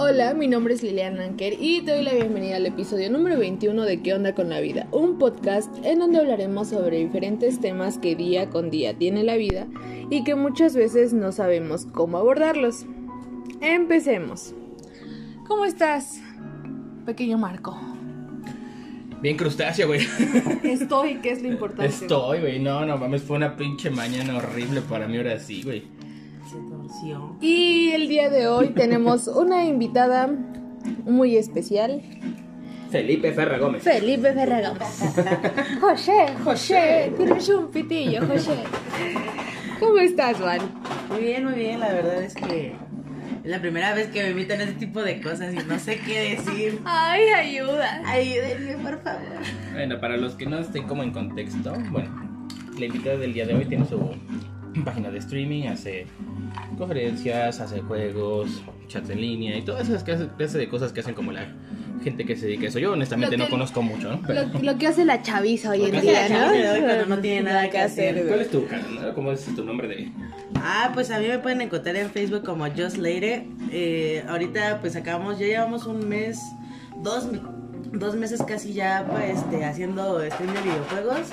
Hola, mi nombre es Liliana Anker y te doy la bienvenida al episodio número 21 de ¿Qué onda con la vida? Un podcast en donde hablaremos sobre diferentes temas que día con día tiene la vida y que muchas veces no sabemos cómo abordarlos. Empecemos. ¿Cómo estás, pequeño Marco? Bien crustáceo, güey. Estoy, que es lo importante. Estoy, güey. No, no mames, fue una pinche mañana horrible para mí ahora sí, güey. Se torció. Y el día de hoy tenemos una invitada muy especial, Felipe Ferra Gómez. Felipe Ferragamo. José, José, tienes un pitillo, José. ¿Cómo estás, Juan? Muy bien, muy bien. La verdad es que es la primera vez que me invitan a ese tipo de cosas y no sé qué decir. Ay, ayuda. Ayúdenme, por favor. Bueno, para los que no estén como en contexto, bueno, la invitada del día de hoy tiene su página de streaming, hace conferencias, hace juegos, chats en línea y todas esas clases de cosas que hacen como la gente que se dedica a eso. Yo honestamente Lo no que- conozco mucho, ¿no? Pero, Lo, lo que hace la chaviza hoy en que día, ¿no? hoy cuando no tiene nada que hacer, güey. ¿Cuál es tu canal? ¿Cómo es tu nombre de...? Ah, pues a mí me pueden encontrar en Facebook como Just Later. Eh, ahorita pues acabamos, ya llevamos un mes, dos, dos meses casi ya pa, este, haciendo stream de videojuegos.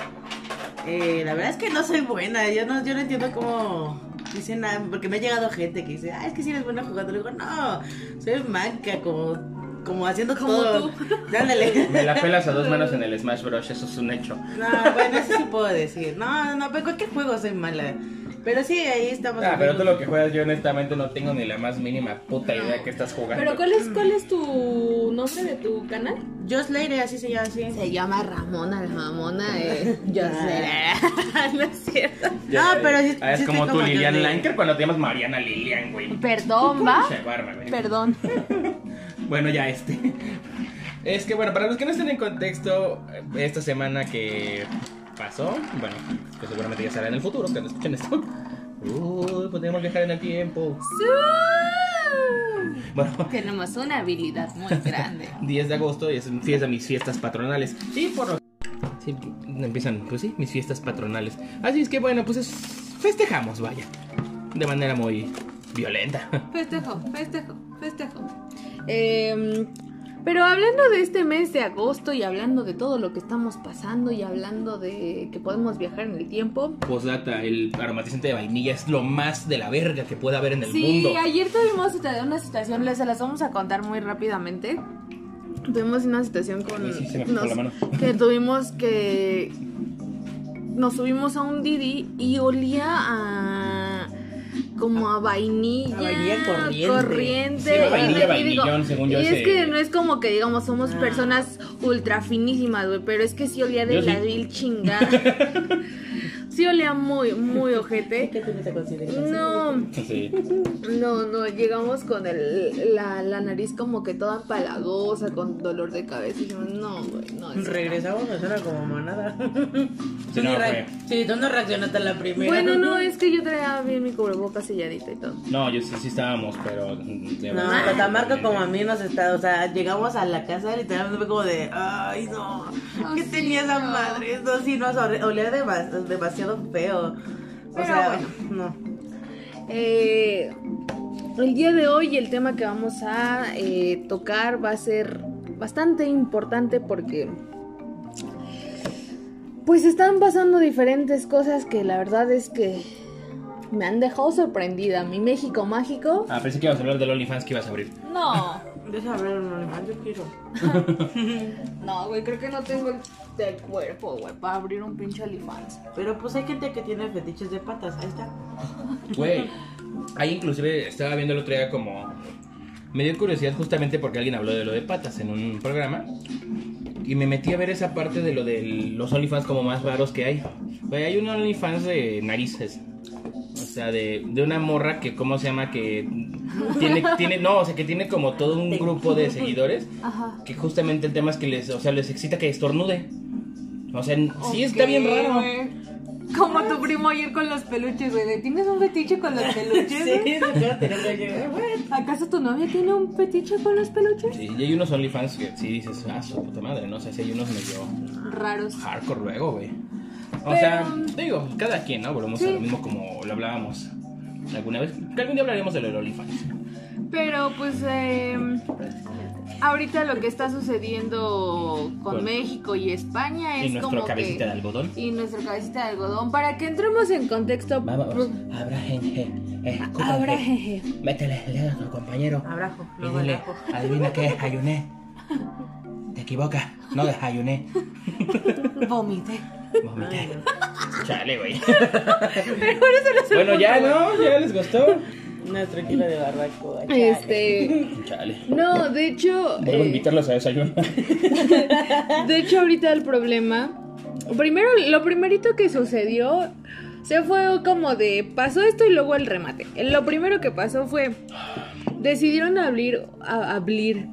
Eh, la verdad es que no soy buena, yo no, yo no entiendo cómo dicen nada, porque me ha llegado gente que dice, ah, es que si eres buena jugando. Le digo, no, soy manca, como, como haciendo Como todo. tú. Dándole. Me la pelas a dos manos en el Smash Bros. Eso es un hecho. No, bueno, eso sí puedo decir. No, no, no, pero cualquier juego soy mala. Pero sí, ahí estamos. Ah, pero tú lo que juegas yo honestamente no tengo ni la más mínima puta idea que estás jugando. Pero ¿cuál es, ¿cuál es tu nombre de tu canal? Just Later, así se llama, así. Se llama Ramona la mamona de Yo sé. no es cierto. Ya, No, pero sí- ah, es sí como tú, como Lilian Lanker, cuando te llamas Mariana Lilian, güey. Perdón, ¿va? Perdón. Bueno, ya este. Es que bueno, para los que no estén en contexto, esta semana que pasó, bueno, que seguramente ya será en el futuro, que no escuchen esto. Uy, podemos viajar en el tiempo. Bueno, Tenemos una habilidad muy grande. 10 de agosto y es fiesta mis fiestas patronales. Y por lo sí, empiezan, pues sí, mis fiestas patronales. Así es que bueno, pues es- festejamos, vaya. De manera muy violenta. Festejo, festejo, festejo. Em, pero hablando de este mes de agosto y hablando de todo lo que estamos pasando y hablando de que podemos viajar en el tiempo. Postdata, el aromatizante de vainilla es lo más de la verga que pueda haber en el Sí, mundo. ayer tuvimos una situación, les se las vamos a contar muy rápidamente. Tuvimos una situación con sí, se me fue la mano. que tuvimos que nos subimos a un Didi y olía a como a vainilla, A vainilla corriente. corriente. Sí, a vainilla, vainillón, según yo, Y es que no es como que digamos somos Ah. personas ultra finísimas, güey, pero es que sí olía de Yo sí. la vil chingada. sí olía muy, muy ojete. ¿Qué tú no Sí. no, no, llegamos con el, la, la nariz como que toda empalagosa, con dolor de cabeza. Y dijimos, no, güey, no. eso no". Regresamos, me suena como manada. Sí, no, Sí, tú no reaccionaste a la primera. Bueno, no, es que yo traía bien mi cubrebocas selladito y todo. No, yo sí, sí estábamos, pero. No, Marco como a mí nos está, o sea, llegamos a la casa literalmente fue como de, ay no, ¿qué sí, tenía esa no. madre? No, sí, nos olía dema- demasiado feo. O Pero sea, bueno. no. Eh, el día de hoy el tema que vamos a eh, tocar va a ser bastante importante porque pues están pasando diferentes cosas que la verdad es que me han dejado sorprendida. Mi México mágico. Ah, pensé que ibas a hablar del OnlyFans que ibas a abrir. No, Deja abrir un OnlyFans, yo quiero. no, güey, creo que no tengo el, cuerpo, güey, para abrir un pinche OnlyFans. Pero pues hay gente que tiene fetiches de patas, ahí está. Güey, ahí inclusive estaba viendo el otro día como... Me dio curiosidad justamente porque alguien habló de lo de patas en un programa. Y me metí a ver esa parte de lo de los OnlyFans como más raros que hay. Güey, hay un OnlyFans de narices. O sea, de, de una morra que, ¿cómo se llama? Que tiene, tiene, no, o sea, que tiene como todo un grupo de seguidores. Ajá. Que justamente el tema es que les, o sea, les excita que estornude. O sea, sí está bien raro. Como tu primo ayer con los peluches, güey. ¿Tienes un fetiche con los peluches? Sí. ¿Acaso tu novia tiene un fetiche con los peluches? Sí, y hay unos OnlyFans que sí dices, ah, su puta madre, no sé si hay unos medio Raros. hardcore luego, güey. O Pero- sea, digo, cada quien, ¿no? Volvemos Sí. a lo mismo como lo hablábamos alguna vez. Que algún día hablaremos de los OnlyFans. Pero pues eh, ahorita lo que está sucediendo con México y España Y es nuestro como cabecita que... de algodón. Y nuestra cabecita de algodón. Para que entremos en contexto... Vamos, abra gente. Escúchame. Ahora, jeje. Métele el dedo a tu compañero. Abrajo, Y dile, abrajo. adivina qué desayuné. Te equivocas, no desayuné. Vomité. Chale, güey. bueno, ya, ¿no? ¿Ya les gustó? Nuestro kilo de barbacoa. chale. Este... Chale. No, de hecho... Debo eh, invitarlos a desayunar. De hecho, ahorita el problema. Primero, lo primerito que sucedió. Se fue como de. Pasó esto y luego el remate. Lo primero que pasó fue. Decidieron abrir. a- abrir.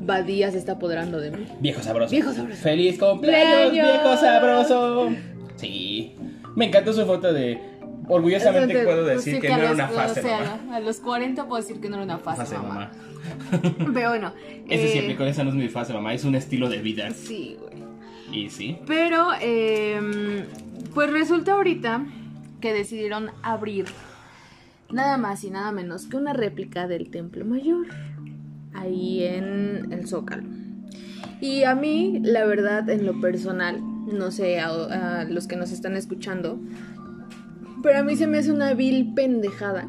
Badía se está apoderando de mí. Viejo sabroso. Viejo sabroso. ¡Feliz cumpleaños, viejo sabroso! Sí. Me encantó su foto de. Orgullosamente Entonces, puedo pues, decir sí que no era una fase, o sea, mamá. A los 40 puedo decir que no era una fase, Fase, mamá. mamá. Pero bueno. Ese sí eh, aplicó, esa no es mi fase, mamá. Es un estilo de vida. Sí, güey. Y sí. Pero, eh, pues resulta ahorita que decidieron abrir nada más y nada menos que una réplica del Templo Mayor ahí en el Zócalo. Y a mí, la verdad, en lo personal, no sé, a, los que nos están escuchando, pero a mí se me hace una vil pendejada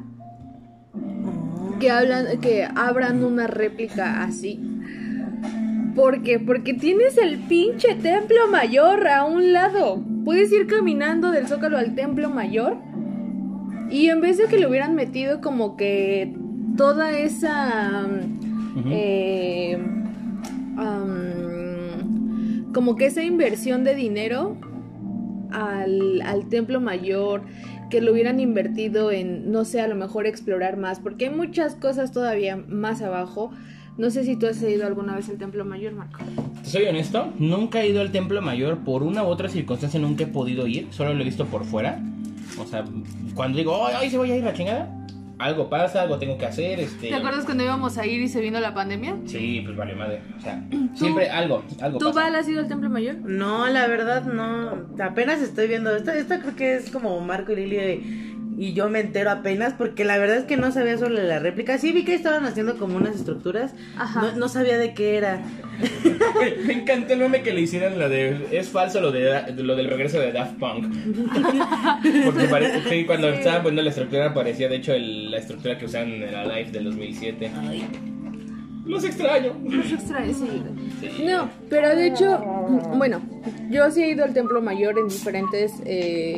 que hablan, que abran una réplica así. ¿Por qué? Porque tienes el pinche templo mayor a un lado. Puedes ir caminando del zócalo al templo mayor. Y en vez de que le hubieran metido como que toda esa. Eh, como que esa inversión de dinero al, al templo mayor, que lo hubieran invertido en, no sé, a lo mejor explorar más, porque hay muchas cosas todavía más abajo. No sé si tú has ido alguna vez al templo mayor, Marco. Soy honesto, nunca he ido al templo mayor por una u otra circunstancia, nunca he podido ir, solo lo he visto por fuera. O sea, cuando digo, ay, ay, se voy a ir la chingada, algo pasa, algo tengo que hacer, este... ¿Te acuerdas cuando íbamos a ir y se vino la pandemia? Sí, pues vale madre, o sea, siempre algo, algo ¿Tú, pasa. Val, has ido al templo mayor? No, la verdad no. Apenas estoy viendo. Esta, esta creo que es como Marco y Lili y yo me entero apenas porque la verdad es que no sabía sobre la réplica. Sí vi que estaban haciendo como unas estructuras. Ajá. No, no sabía de qué era. Me encantó el meme que le hicieron la de es falso lo de lo del regreso de Daft Punk. Porque parece sí, cuando estaban poniendo la estructura parecía de hecho el- la estructura que usaron en la live del 2007. Los extraño. Los extraños, sí. No, pero de hecho, bueno, yo sí he ido al templo mayor en diferentes, eh,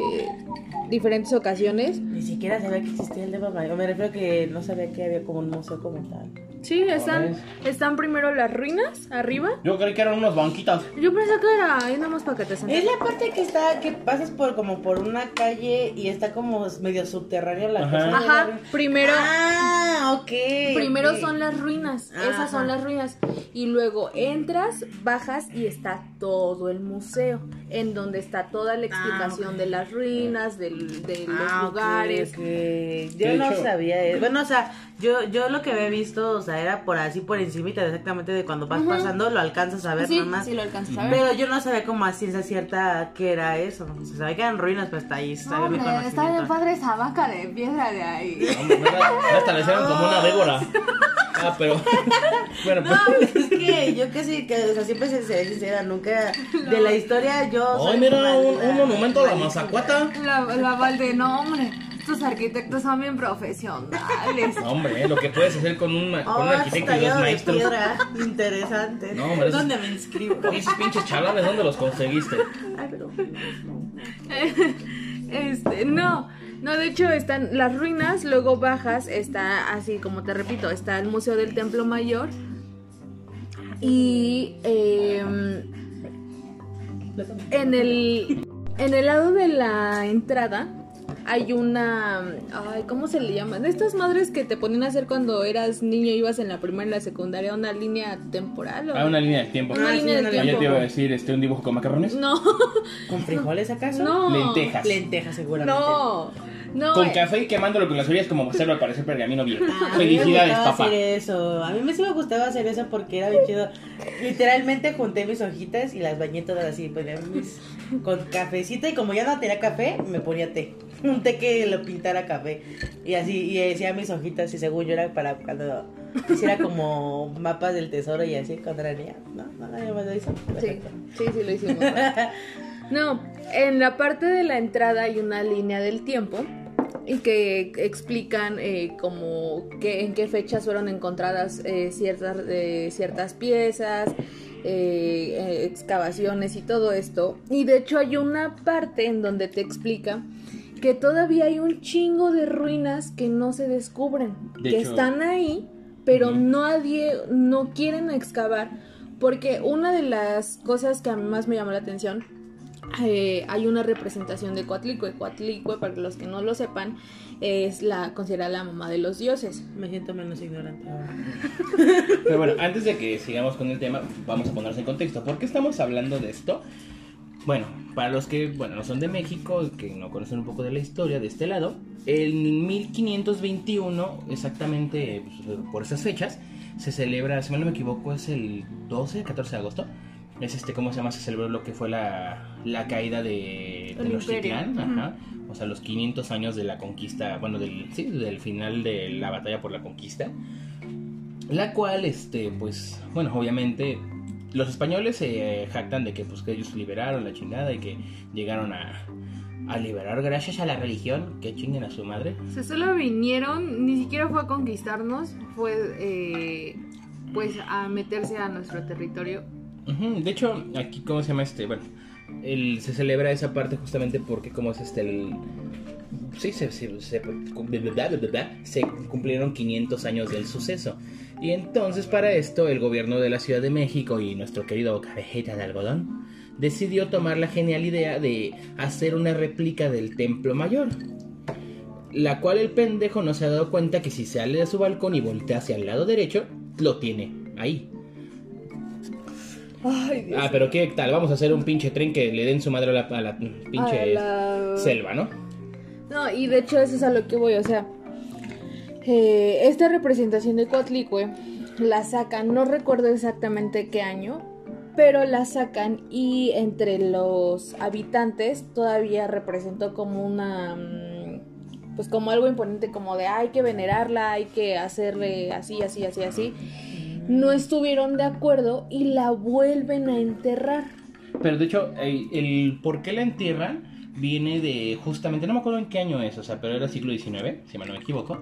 diferentes ocasiones. Ni siquiera sabía que existía el de Mayor. Me refiero que no sabía que había como un museo como tal. Sí, están, están primero las ruinas arriba. Yo creí que eran unos banquitos. Yo pensé que era ahí nomás para que te Es sentes. la parte que está, que pasas por como por una calle y está como medio subterráneo la Ajá. cosa. la Ajá, ruina. primero, Ah, ok. primero ok. son las ruinas. Esas Ajá. son las ruinas. Y luego entras, bajas y está todo el museo. En donde está toda la explicación ok. de las ruinas, del- de, los Ah, lugares. ok. De Yo no hecho- sabía eso. Bueno, o sea, yo, yo lo que había visto, o sea, era por así por encimita exactamente de cuando vas pasando, lo alcanzas a ver Sí, nomás. sí lo alcanzas a ver. Pero yo no sabía como a ciencia cierta qué era eso. O sea, sabía que eran ruinas, pero hasta ahí mi conocimiento. padre esa vaca de piedra de ahí. ¿verdad? Hasta le hicieron como una víbora. Ah, pero. Bueno, No, pues. pues es que yo que sí, que o sea, siempre se seré sincera, nunca de la historia yo Ay, mira, un, monumento a la mazacuata. La, la Valde, no, hombre. Estos arquitectos son bien profesionales. No, hombre, lo que puedes hacer con un, ma- con un Oh, arquitecto y dos tallado de maestros. piedra, interesante. No, hombre, ¿Dónde me inscribo? Esos pinches chalanes, ¿dónde los conseguiste? Ay, pero Este, no. No, de hecho están las ruinas, luego bajas, está así como te repito, está el Museo del Templo Mayor. Y em, en el en el lado de la entrada hay una ay, ¿cómo se le llaman? Estas madres que te ponían a hacer cuando eras niño ibas en la primaria y la secundaria, una línea temporal o Ah, una línea de tiempo. Una Ah, línea sí, de Ah, tiempo. ya te iba a decir, este, un dibujo con macarrones. No, ¿Con frijoles acaso? no. Lentejas. Lentejas seguramente. No. No. Con eh, café y quemándolo con las orillas como hacerlo al parecer pergamino viejo. Ah, a mí me Felicidades, gustaba papá. hacer eso. A mí me sí me gustaba hacer eso porque era bien chido. Literalmente junté mis hojitas y las bañé todas así. Ponía mis... Con cafecito y como ya no tenía café, me ponía té. Un té que lo pintara café. Y así, y decía mis hojitas, y según yo era para cuando hiciera como mapas del tesoro y así cuando era niña. No, no, nadie más lo hizo. Sí, Perfecto. sí, sí lo hicimos. No, en la parte de la entrada hay una línea del tiempo y que explican eh, como que en qué fechas fueron encontradas eh, ciertas eh, ciertas piezas, eh, eh, excavaciones y todo esto. Y de hecho hay una parte en donde te explica que todavía hay un chingo de ruinas que no se descubren, De que hecho- están ahí, pero nadie no quieren excavar porque una de las cosas que a mí más me llamó la atención eh, hay una representación de Coatlicue. Coatlicue, para los que no lo sepan, es la considerada la mamá de los dioses. Me siento menos ignorante ahora. Pero bueno, antes de que sigamos con el tema, vamos a ponerse en contexto. ¿Por qué estamos hablando de esto? Bueno, para los que bueno, no son de México, que no conocen un poco de la historia de este lado, en 1521, exactamente pues, por esas fechas, se celebra, si mal no me equivoco, es el 12, 14 de agosto. Es este, ¿cómo se llama? Se celebró lo que fue la, la caída de Tenochtitlán, ajá. O sea, los 500 años de la conquista, bueno, del, sí, del final de la batalla por la conquista. La cual, este, pues, bueno, obviamente los españoles se jactan de que, pues, que ellos liberaron la chingada y que llegaron a, a liberar gracias a la religión, que chinguen a su madre. Se solo vinieron, ni siquiera fue a conquistarnos, fue eh, pues a meterse a nuestro territorio. Ujú, De hecho, aquí, ¿cómo se llama este? Bueno, el, se celebra esa parte justamente porque como es este el... Sí, se, se, se, se cumplieron 500 años del suceso. Y entonces para esto el gobierno de la Ciudad de México y nuestro querido cabejeta de algodón decidió tomar la genial idea de hacer una réplica del templo mayor. La cual el pendejo no se ha dado cuenta que si sale de su balcón y voltea hacia el lado derecho, lo tiene ahí. Ay, Dios. Ah, pero qué tal, vamos a hacer un pinche tren que le den su madre a la, a la pinche A la- selva, ¿no? No, y de hecho eso es a lo que voy, o sea, esta representación de Coatlicue la sacan, no recuerdo exactamente qué año, pero la sacan y entre los habitantes todavía representó como una, mm, pues como algo imponente, como de hay que venerarla, hay que hacerle así, así, así, así. No estuvieron de acuerdo y la vuelven a enterrar. Pero de hecho, el por qué la entierran viene de justamente, no me acuerdo en qué año es, o sea, pero era siglo XIX, si mal no me equivoco.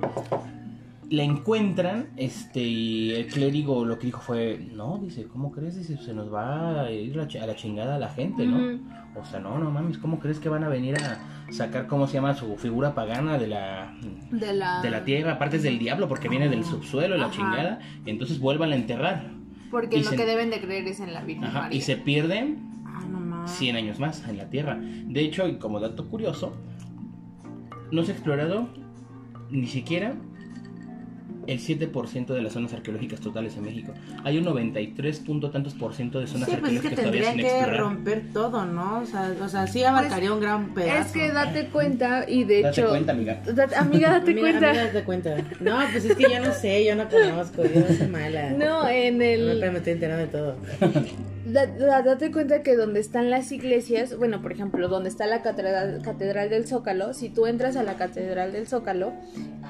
La encuentran, este, y el clérigo lo que dijo fue, no, dice, ¿cómo crees? Dice, se nos va a ir la a la chingada la gente, ¿no? O sea, no, no mames, ¿cómo crees que van a venir a sacar, cómo se llama, su figura pagana de la, De la, de la tierra, aparte es del diablo porque viene del subsuelo la Ajá. chingada, y entonces vuelvan a enterrar. Porque y lo se- que deben de creer es en la Virgen Ajá, María. y se pierden. 100 años más en la Tierra. De hecho, y como dato curioso, no se ha explorado ni siquiera el 7% de las zonas arqueológicas totales en México. Hay un 93 punto tantos por ciento de zonas Sí, pues es que arqueológicas todavía sin que explorar. romper todo, ¿no? O sea, o sea sí abarcaría un gran pedazo. Es que date cuenta y de Date hecho... cuenta, amiga. Da- amiga, date Amiga, cuenta. amiga, date cuenta. No, pues es que yo no sé, yo no conozco, yo no soy mala. No, en No, el... pero me estoy enterando de todo. Da- da- date cuenta que donde están las iglesias, bueno, por ejemplo, donde está la catedral, catedral del Zócalo, si tú entras a la catedral del Zócalo,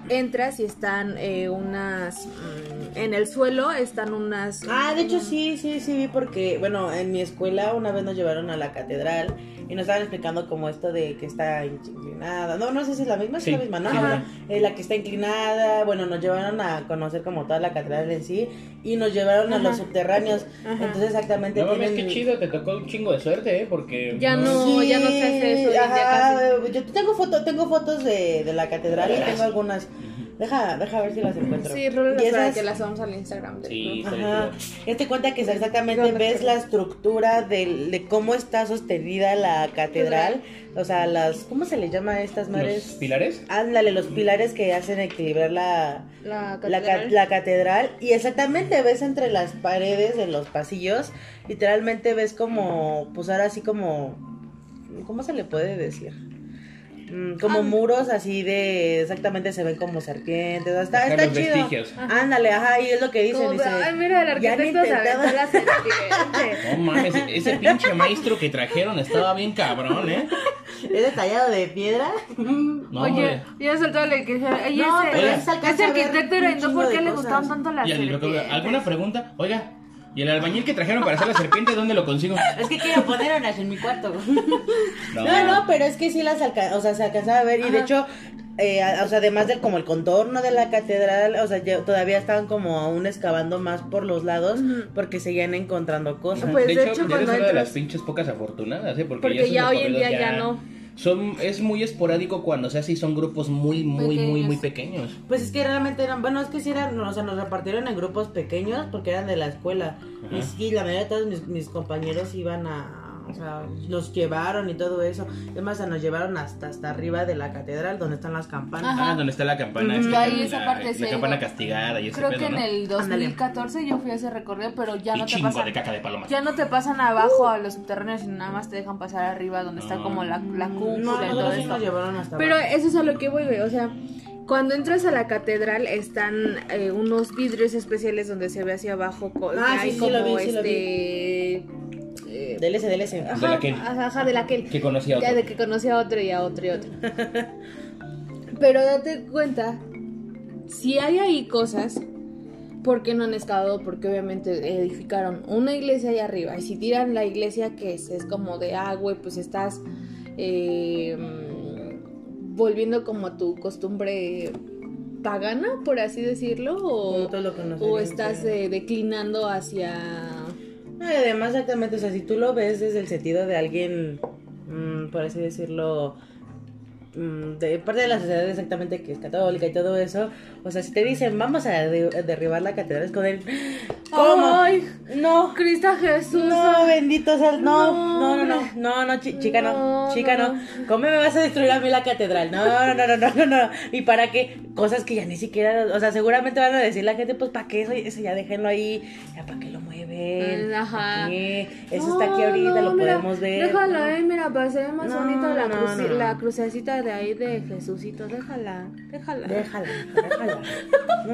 entras y están eh, unas... mm, en el suelo están unas... Ah, de hecho sí, sí, sí vi porque, bueno, en mi escuela una vez nos llevaron a la catedral y nos estaban explicando como esto de que está inclinada. No, no sé si es la misma, sí, es la misma, ¿no? Eh, la que está inclinada, bueno, nos llevaron a conocer como toda la catedral en sí y nos llevaron a los subterráneos. Ajá. Entonces exactamente mames, tienen... qué chido, te tocó un chingo de suerte, ¿eh? Porque... Ya no- ya no se hace eso ajá, casi. Yo tengo, foto, tengo fotos de, de la catedral y tengo algunas. Deja, deja ver si las encuentro. Sí, rólalas Y para esas- que las vamos al Instagram. del Sí, Ajá. Ya te cuenta que exactamente ¿Dónde ves la estructura del- de cómo está sostenida la catedral. O sea, las. ¿Cómo se le llama a estas ¿Los madres? pilares? Ándale, los pilares que hacen equilibrar la, La la, ca- catedral. la catedral. Y exactamente ves entre las paredes de los pasillos. Literalmente ves como. Pues ahora así como. ¿Cómo se le puede decir? Mm, como Ah. muros así de. Exactamente se ven como serpientes. Está, está los chido. vestigios. Ándale, ajá, y es lo que dicen. Como dice, Ay, mira, el "Ya han arquitecto se intentado". aventó la serpiente. No mames, ese pinche maestro que trajeron estaba bien cabrón, ¿eh? es detallado de piedra. No, Oye, ya saltó la que Oye, No, ese, pero ese arquitecto era ¿por qué le gustaban tanto las serpientes? ¿Alguna pregunta? Oiga, ¿y el albañil que trajeron para hacer la serpiente dónde lo consigo? Es que quiero poner unas en mi cuarto. No, No, no, pero es que sí las alca o sea, se alcanzaba a ver y de hecho, eh, o sea, además del como el contorno de la catedral, o sea, ya- todavía estaban como aún excavando más por los lados porque seguían encontrando cosas. Pues, de, de hecho, hecho, eres cuando una de las pinches pocas afortunadas, ¿eh? Porque, Porque esos ya hoy en día ya no. Son, es muy esporádico cuando se hace y son grupos muy, muy, muy, muy pequeños. Pues es que realmente eran, bueno, es que sí eran, o sea, nos repartieron en grupos pequeños porque eran de la escuela. Y sí, la mayoría de todos mis, mis compañeros iban a, o sea, los llevaron y todo eso. Además, nos llevaron hasta, hasta arriba de la catedral donde están las campanas. Ajá. Ah, donde está la campana. Esta, Ahí esa la, parte la campana castigada y ese Creo pedo, que en el Ándale. 2014 yo fui a ese recorrido, pero ya y no te pasan. de caca de paloma. Ya no te pasan abajo a los subterráneos, sino nada más te dejan pasar arriba donde está como la, la No, cúpula y todo nosotros sí esto. nos llevaron hasta Pero abajo. eso es a lo que voy, güey. O sea, cuando entras a la catedral están eh, unos vidrios especiales donde se ve hacia abajo. Ah, hay sí, sí, como lo vi, sí, lo este. Eh, Del ese, del ese. ajá, De la que- ajá, ajá, de la que. Que conocía a Ya otro. de que conocía a otro y a otro y a otro. Pero date cuenta, si hay ahí cosas, ¿por qué no han excavado? Porque obviamente edificaron una iglesia ahí arriba. Y si tiran la iglesia, ¿qué es? Es como de, ah, güey, pues estás eh, volviendo como a tu costumbre pagana, por así decirlo, o, que estás eh, declinando hacia... No, y además, exactamente, o sea, si tú lo ves desde el sentido de alguien, mm, por así decirlo, mm, de parte de la sociedad exactamente que es católica y todo eso, o sea, si te dicen vamos a de- derribar la catedral, es con el... ¿Cómo? ¡Ay! No, Cristo Jesús. no, bendito sea el... No, no, no, no, no, no, chi- chica, no, No, chica, no, no. ¿Cómo me vas a destruir a mí la catedral? No, no, no, no, no, no, no. ¿Y para qué? Cosas que ya ni siquiera, o sea, seguramente van a decir la gente, pues, ¿para qué eso? Eso ya déjenlo ahí, ya, ¿para qué lo mueven? Mm, ajá. ¿Para qué? Eso No, está aquí ahorita, no, lo mira, podemos ver. Déjala, ¿no? eh, mira, para ser más No, bonito la, no. la crucecita de ahí de Jesucito, déjala, déjala. Déjala, déjala.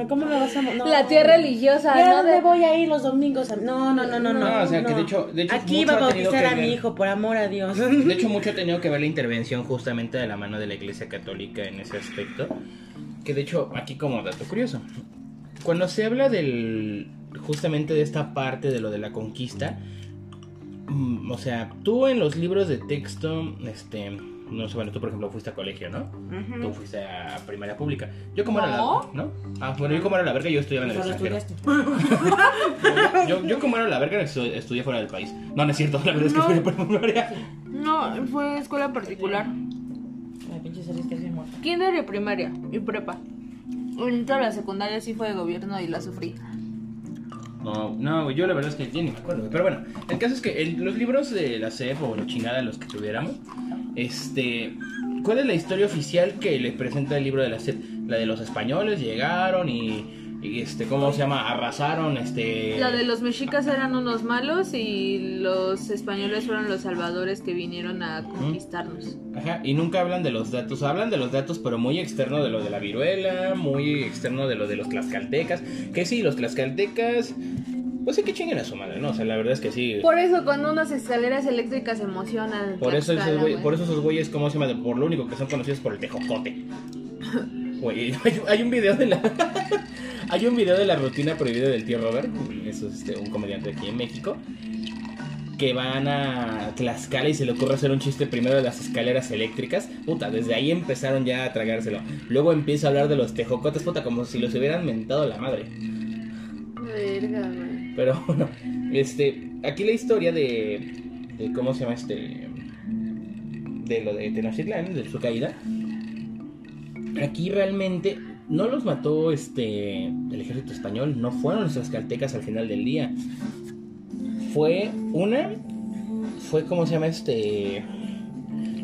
¿Cómo me vas a.? No. La tía religiosa, ¿Ya ¿no? voy a ir los domingos? a- No, no, no, no, no. No, o sea, que de hecho- de hecho Aquí va a bautizar a mi hijo, por amor a Dios. De hecho, mucho ha tenido que ver la intervención justamente de la mano de la Iglesia Católica en ese aspecto. Que de hecho, aquí como dato curioso, cuando se habla del justamente de esta parte de lo de la conquista, mm, o sea, tú en los libros de texto, este, no sé, bueno, tú por ejemplo fuiste a colegio, ¿no? Tú fuiste a primaria pública. Yo como era No. la, ¿no? Ah, bueno, yo como era la verga, yo estudiaba en el Solo extranjero. estudiaste. Yo, yo como era la verga, estu- estudié fuera del país. No, no es cierto, la verdad es que fui a primaria. No, fue escuela particular. Ay, pinche que muerta. Kinder y primaria y prepa. En toda la secundaria sí fue de gobierno y la sufrí. No, no, yo la verdad es que ya ni me acuerdo. Pero bueno, el caso es que los libros de la CEP o la chingada, los que tuviéramos, este. ¿Cuál es la historia oficial que le presenta el libro de la CEP? La de los españoles llegaron y. y, este, ¿cómo se llama? Arrasaron, este. La de los mexicas eran unos malos y los españoles fueron los salvadores que vinieron a conquistarnos. Ajá, y nunca hablan de los datos, hablan de los datos, pero muy externo de lo de la viruela, muy externo de lo de los tlaxcaltecas. Que sí, los tlaxcaltecas, pues sí que chinguen a su madre, ¿no? O sea, la verdad es que sí. Por eso cuando unas escaleras eléctricas se emocionan. Por eso, esos güey- güey. por eso esos güeyes, ¿cómo se llama? Por lo único que son conocidos por el tejocote. Güey, hay, hay un video de la. hay un video de la rutina prohibida del tío Robert. Eso es este, un comediante aquí en México. Que van a Tlaxcala y se le ocurre hacer un chiste primero de las escaleras eléctricas. Puta, desde ahí empezaron ya a tragárselo. Luego empieza a hablar de los tejocotes, puta, como si los hubieran mentado la madre. Verga, güey. Pero bueno, este, aquí la historia de, de cómo se llama este, de lo de Tenochtitlán, de su caída. Aquí realmente no los mató este el ejército español, no fueron los tlaxcaltecas al final del día. Fue una, fue cómo se llama este,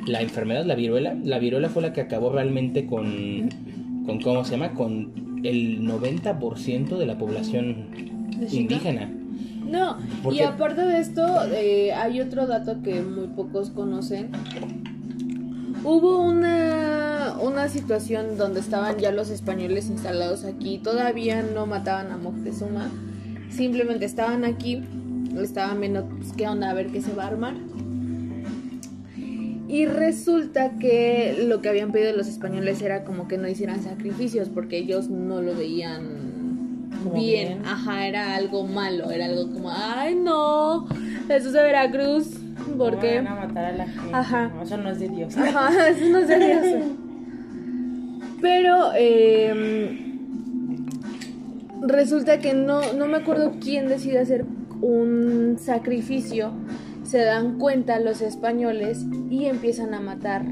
la enfermedad, la viruela. La viruela fue la que acabó realmente con, con cómo se llama, con el 90% de la población. Indígena. No, ¿Por y qué? aparte de esto, eh, hay otro dato que muy pocos conocen. Hubo una, una situación donde estaban ya los españoles instalados aquí, todavía no mataban a Moctezuma, simplemente estaban aquí, estaban viendo pues, qué onda, a ver qué se va a armar. Y resulta que lo que habían pedido los españoles era como que no hicieran sacrificios porque ellos no lo veían bien. bien. Ajá, era algo malo, era algo como, ay no, eso es de Veracruz, ¿por ¿Cómo qué? Van a matar a la gente. Ajá. No, eso no es de Dios. Ajá, eso no se hace. Pero eh, resulta que no, no me acuerdo quién decide hacer un sacrificio. Se dan cuenta los españoles y empiezan a matar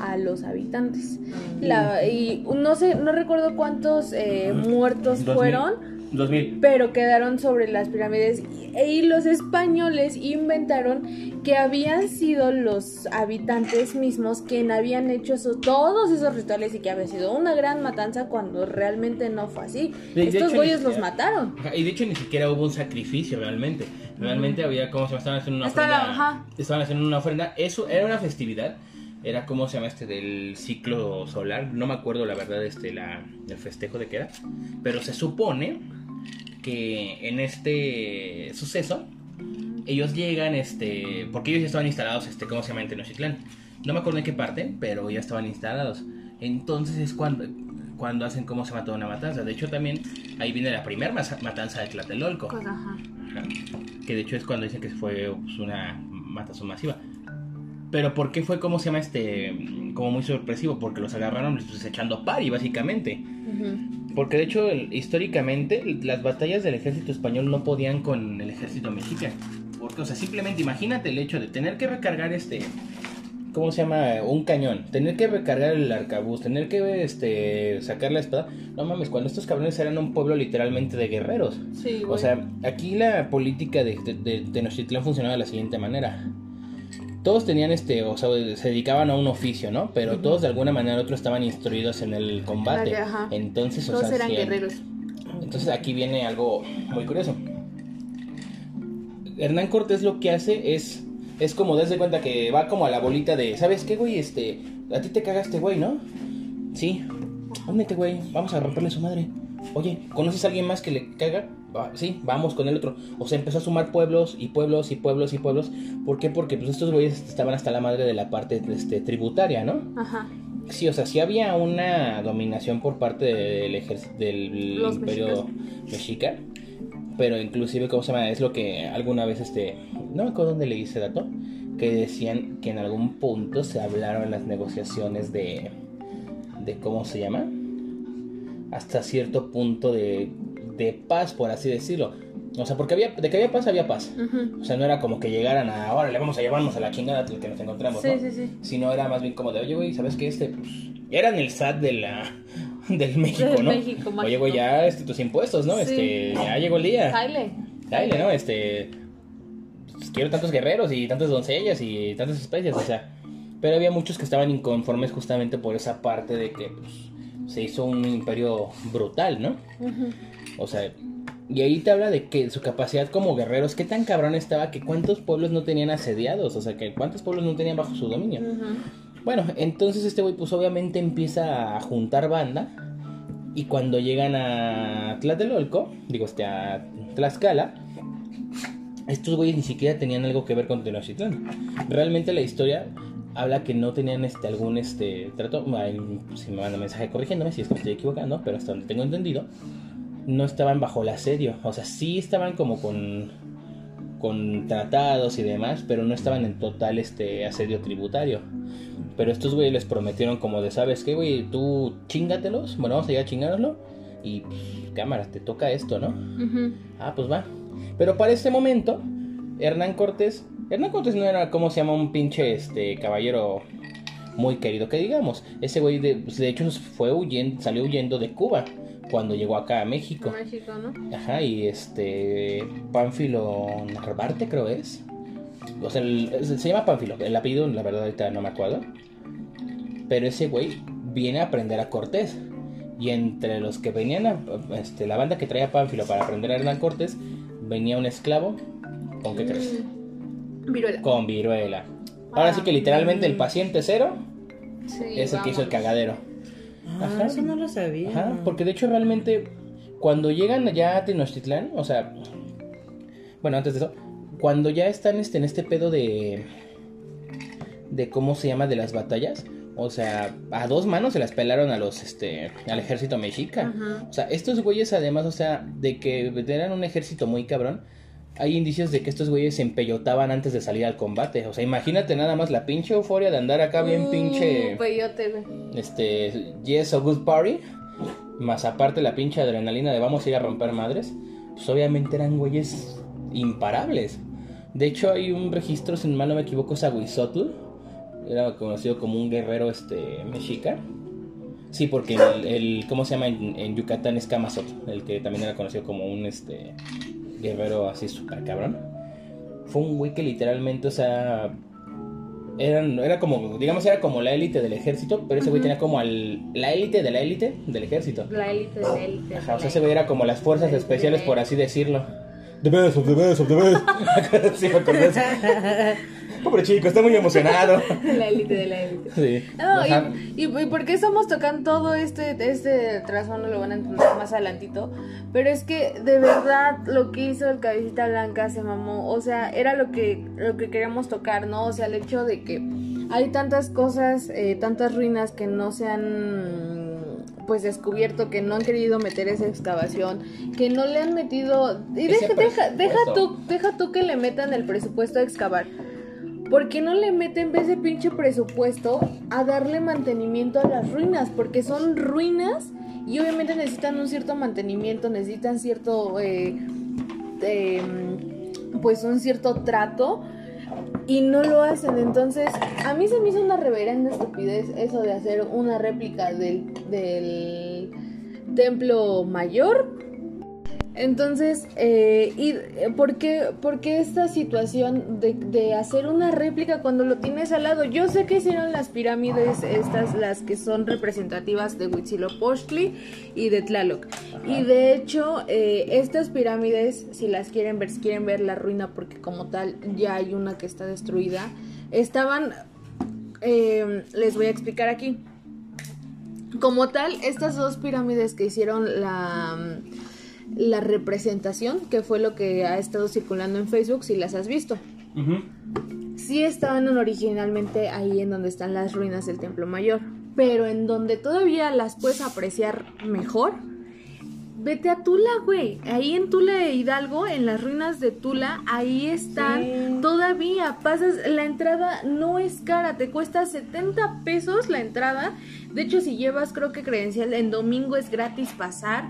a los habitantes. La- y no sé, no recuerdo cuántos eh, muertos Dos fueron Dos mil. pero quedaron sobre las pirámides y, y los españoles inventaron que habían sido los habitantes mismos quien habían hecho eso- todos esos rituales y que había sido una gran matanza cuando realmente no fue así. De- Estos güeyes los mataron. Y de hecho ni siquiera hubo un sacrificio realmente. Realmente había como se estaban haciendo una ofrenda. Estaban haciendo una ofrenda. Eso era una festividad. Era como se llama este del ciclo solar. No me acuerdo la verdad este la el festejo de qué era. Pero se supone que en este suceso ellos llegan este porque ellos ya estaban instalados este cómo se llama en Tenochtitlán. No me acuerdo en qué parte, pero ya estaban instalados. Entonces es cuando cuando hacen cómo se mató una matanza. De hecho también ahí viene la primera matanza de Tlatelolco. Ajá. Que de hecho es cuando dicen que fue pues, una matanza masiva. Pero ¿por qué fue como se llama este como muy sorpresivo? Porque los agarraron pues, echando pari básicamente. Ujú. Porque de hecho el- históricamente las batallas del ejército español no podían con el ejército mexicano. Porque o sea, simplemente imagínate el hecho de tener que recargar este ¿cómo se llama? un cañón, tener que recargar el arcabuz, tener que este sacar la espada. No mames, cuando estos cabrones eran un pueblo literalmente de guerreros. Sí, O güey. sea, aquí la política de, de, de Tenochtitlán funcionaba de la siguiente manera. Todos tenían este, o sea, se dedicaban a un oficio, ¿no? Pero todos de alguna manera u otra estaban instruidos en el combate. Ajá. Entonces, o Todos sea, eran guerreros. entonces aquí viene algo muy curioso. Hernán Cortés lo que hace es es como darse cuenta que va como a la bolita de, ¿sabes qué, güey? Este, a ti te cagaste, güey, ¿no? Sí. Únete, güey, vamos a romperle su madre. Oye, ¿conoces a alguien más que le caga? Va, sí, vamos con el otro. O sea, empezó a sumar pueblos y pueblos y pueblos y pueblos. ¿Por qué? Porque pues estos güeyes estaban hasta la madre de la parte este, tributaria, ¿no? Ajá. Sí, o sea, sí había una dominación por parte del ejército del Los imperio mexica, pero inclusive, ¿cómo se llama? Es lo que alguna vez, este, no me acuerdo dónde leí ese dato, que decían que en algún punto se hablaron las negociaciones de, de ¿cómo se llama? Hasta cierto punto de, de paz, por así decirlo. O sea, porque había, de que había paz, había paz. O sea, no era como que llegaran a, ahora le vamos a llevarnos a la chingada que nos encontramos, Sí, ¿no? sí, sí. sino era más bien como de, oye, güey, ¿sabes qué? Este, pues, ya eran el SAT de la, del México, Del ¿no? México, oye, güey, ya este, tus impuestos, ¿no? Este, ya llegó el día. Dale. Dale, ¿no? Este, pues, quiero tantos guerreros y tantas doncellas y tantas especies, o sea. Pero había muchos que estaban inconformes justamente por esa parte de que, pues, se hizo un imperio brutal, ¿no? O sea, y ahí te habla de que su capacidad como guerreros, qué tan cabrón estaba, que cuántos pueblos no tenían asediados, o sea, que cuántos pueblos no tenían bajo su dominio. Bueno, entonces este güey pues obviamente empieza a juntar banda y cuando llegan a Tlatelolco, digo este a Tlaxcala, estos güeyes ni siquiera tenían algo que ver con Tenochtitlán. Realmente la historia habla que no tenían este algún este trato, si me manda mensaje corrigiéndome si es que me estoy equivocando, pero hasta donde tengo entendido, no estaban bajo el asedio, o sea, sí estaban como con con tratados y demás, pero no estaban en total este asedio tributario. Pero estos güeyes les prometieron como de, ¿sabes qué, güey? Tú chingatelos, bueno, vamos a ir a chingárnoslo y pues, cámara, te toca esto, ¿no? Ah, pues va. Pero para este momento, Hernán Cortés, Hernán Cortés no era, como se llama? Un pinche este caballero muy querido que digamos. Ese güey de, pues, de hecho fue huyendo, salió huyendo de Cuba cuando llegó acá a México. México, ¿no? Ajá, y este Pánfilo Narvarte creo es. O sea, el- se llama Pánfilo, el apellido la verdad ahorita no me acuerdo. Pero ese güey viene a aprender a Cortés. Y entre los que venían a, este, la banda que traía Pánfilo para aprender a Hernán Cortés, venía un esclavo. ¿Con qué crees? Mm. Viruela. Con viruela. Ahora Ah. sí que literalmente el paciente cero Sí, es el que hizo el cagadero. Ah, Ajá. eso no lo sabía. Ajá, porque de hecho realmente cuando llegan allá a Tenochtitlán, o sea, bueno, antes de eso, cuando ya están este, en este pedo de de cómo se llama de las batallas. O sea, a dos manos se las pelaron a los, este, al ejército mexica. O sea, estos güeyes además, o sea, de que eran un ejército muy cabrón, hay indicios de que estos güeyes se empellotaban antes de salir al combate. O sea, imagínate nada más la pinche euforia de andar acá bien Uh, pinche, peyote, güey. este, yes, a good party. Más aparte la pinche adrenalina de vamos a ir a romper madres. Pues obviamente eran güeyes imparables. De hecho, hay un registro, si mal no me equivoco, es Aguizotl. Era conocido como un guerrero este mexica. Sí, porque el, el- ¿cómo se llama? En, en Yucatán es Camazotl, el que también era conocido como un este guerrero así súper cabrón. Fue un güey que literalmente, o sea, eran, era como, digamos, era como la élite del ejército, pero ese güey tenía como al, la élite de la élite del ejército. La élite de la élite. Ajá, o sea, ese güey era como las fuerzas especiales, por así decirlo. The best of the best of the best. sí, me. Pobre chico, está muy emocionado. La élite de la élite. Sí. No, y, y, y por qué estamos tocando todo este, este trasfondo lo van a entender más adelantito. Pero es que de verdad lo que hizo el cabecita blanca se mamó. O sea, era lo que, lo que queríamos tocar, ¿no? O sea, el hecho de que hay tantas cosas, eh, tantas ruinas que no se han pues descubierto, que no han querido meter esa excavación, que no le han metido... Y deja, deja, deja tú, deja tú que le metan el presupuesto a excavar. ¿Por qué no le meten ese pinche presupuesto a darle mantenimiento a las ruinas? Porque son ruinas y obviamente necesitan un cierto mantenimiento, necesitan cierto, eh, eh, pues un cierto trato y no lo hacen. Entonces, a mí se me hizo una reverenda estupidez eso de hacer una réplica del templo mayor. Entonces, eh, y, eh, ¿por, qué, por qué esta situación de, de hacer una réplica cuando lo tienes al lado? Yo sé que hicieron las pirámides, estas, las que son representativas de Huitzilopochtli y de Tlaloc. Y de hecho, eh, estas pirámides, si las quieren ver, si quieren ver la ruina, porque como tal ya hay una que está destruida, estaban, eh, les voy a explicar aquí. Como tal, estas dos pirámides que hicieron la, la representación, que fue lo que ha estado circulando en Facebook, si las has visto. Ujú. Sí estaban originalmente ahí en donde están las ruinas del Templo Mayor, pero en donde todavía las puedes apreciar mejor. Vete a Tula, güey. Ahí en Tula de Hidalgo, en las ruinas de Tula, ahí están Sí. todavía. Pasas, la entrada no es cara, te cuesta 70 pesos la entrada. De hecho, si llevas, creo que credencial, en domingo es gratis pasar.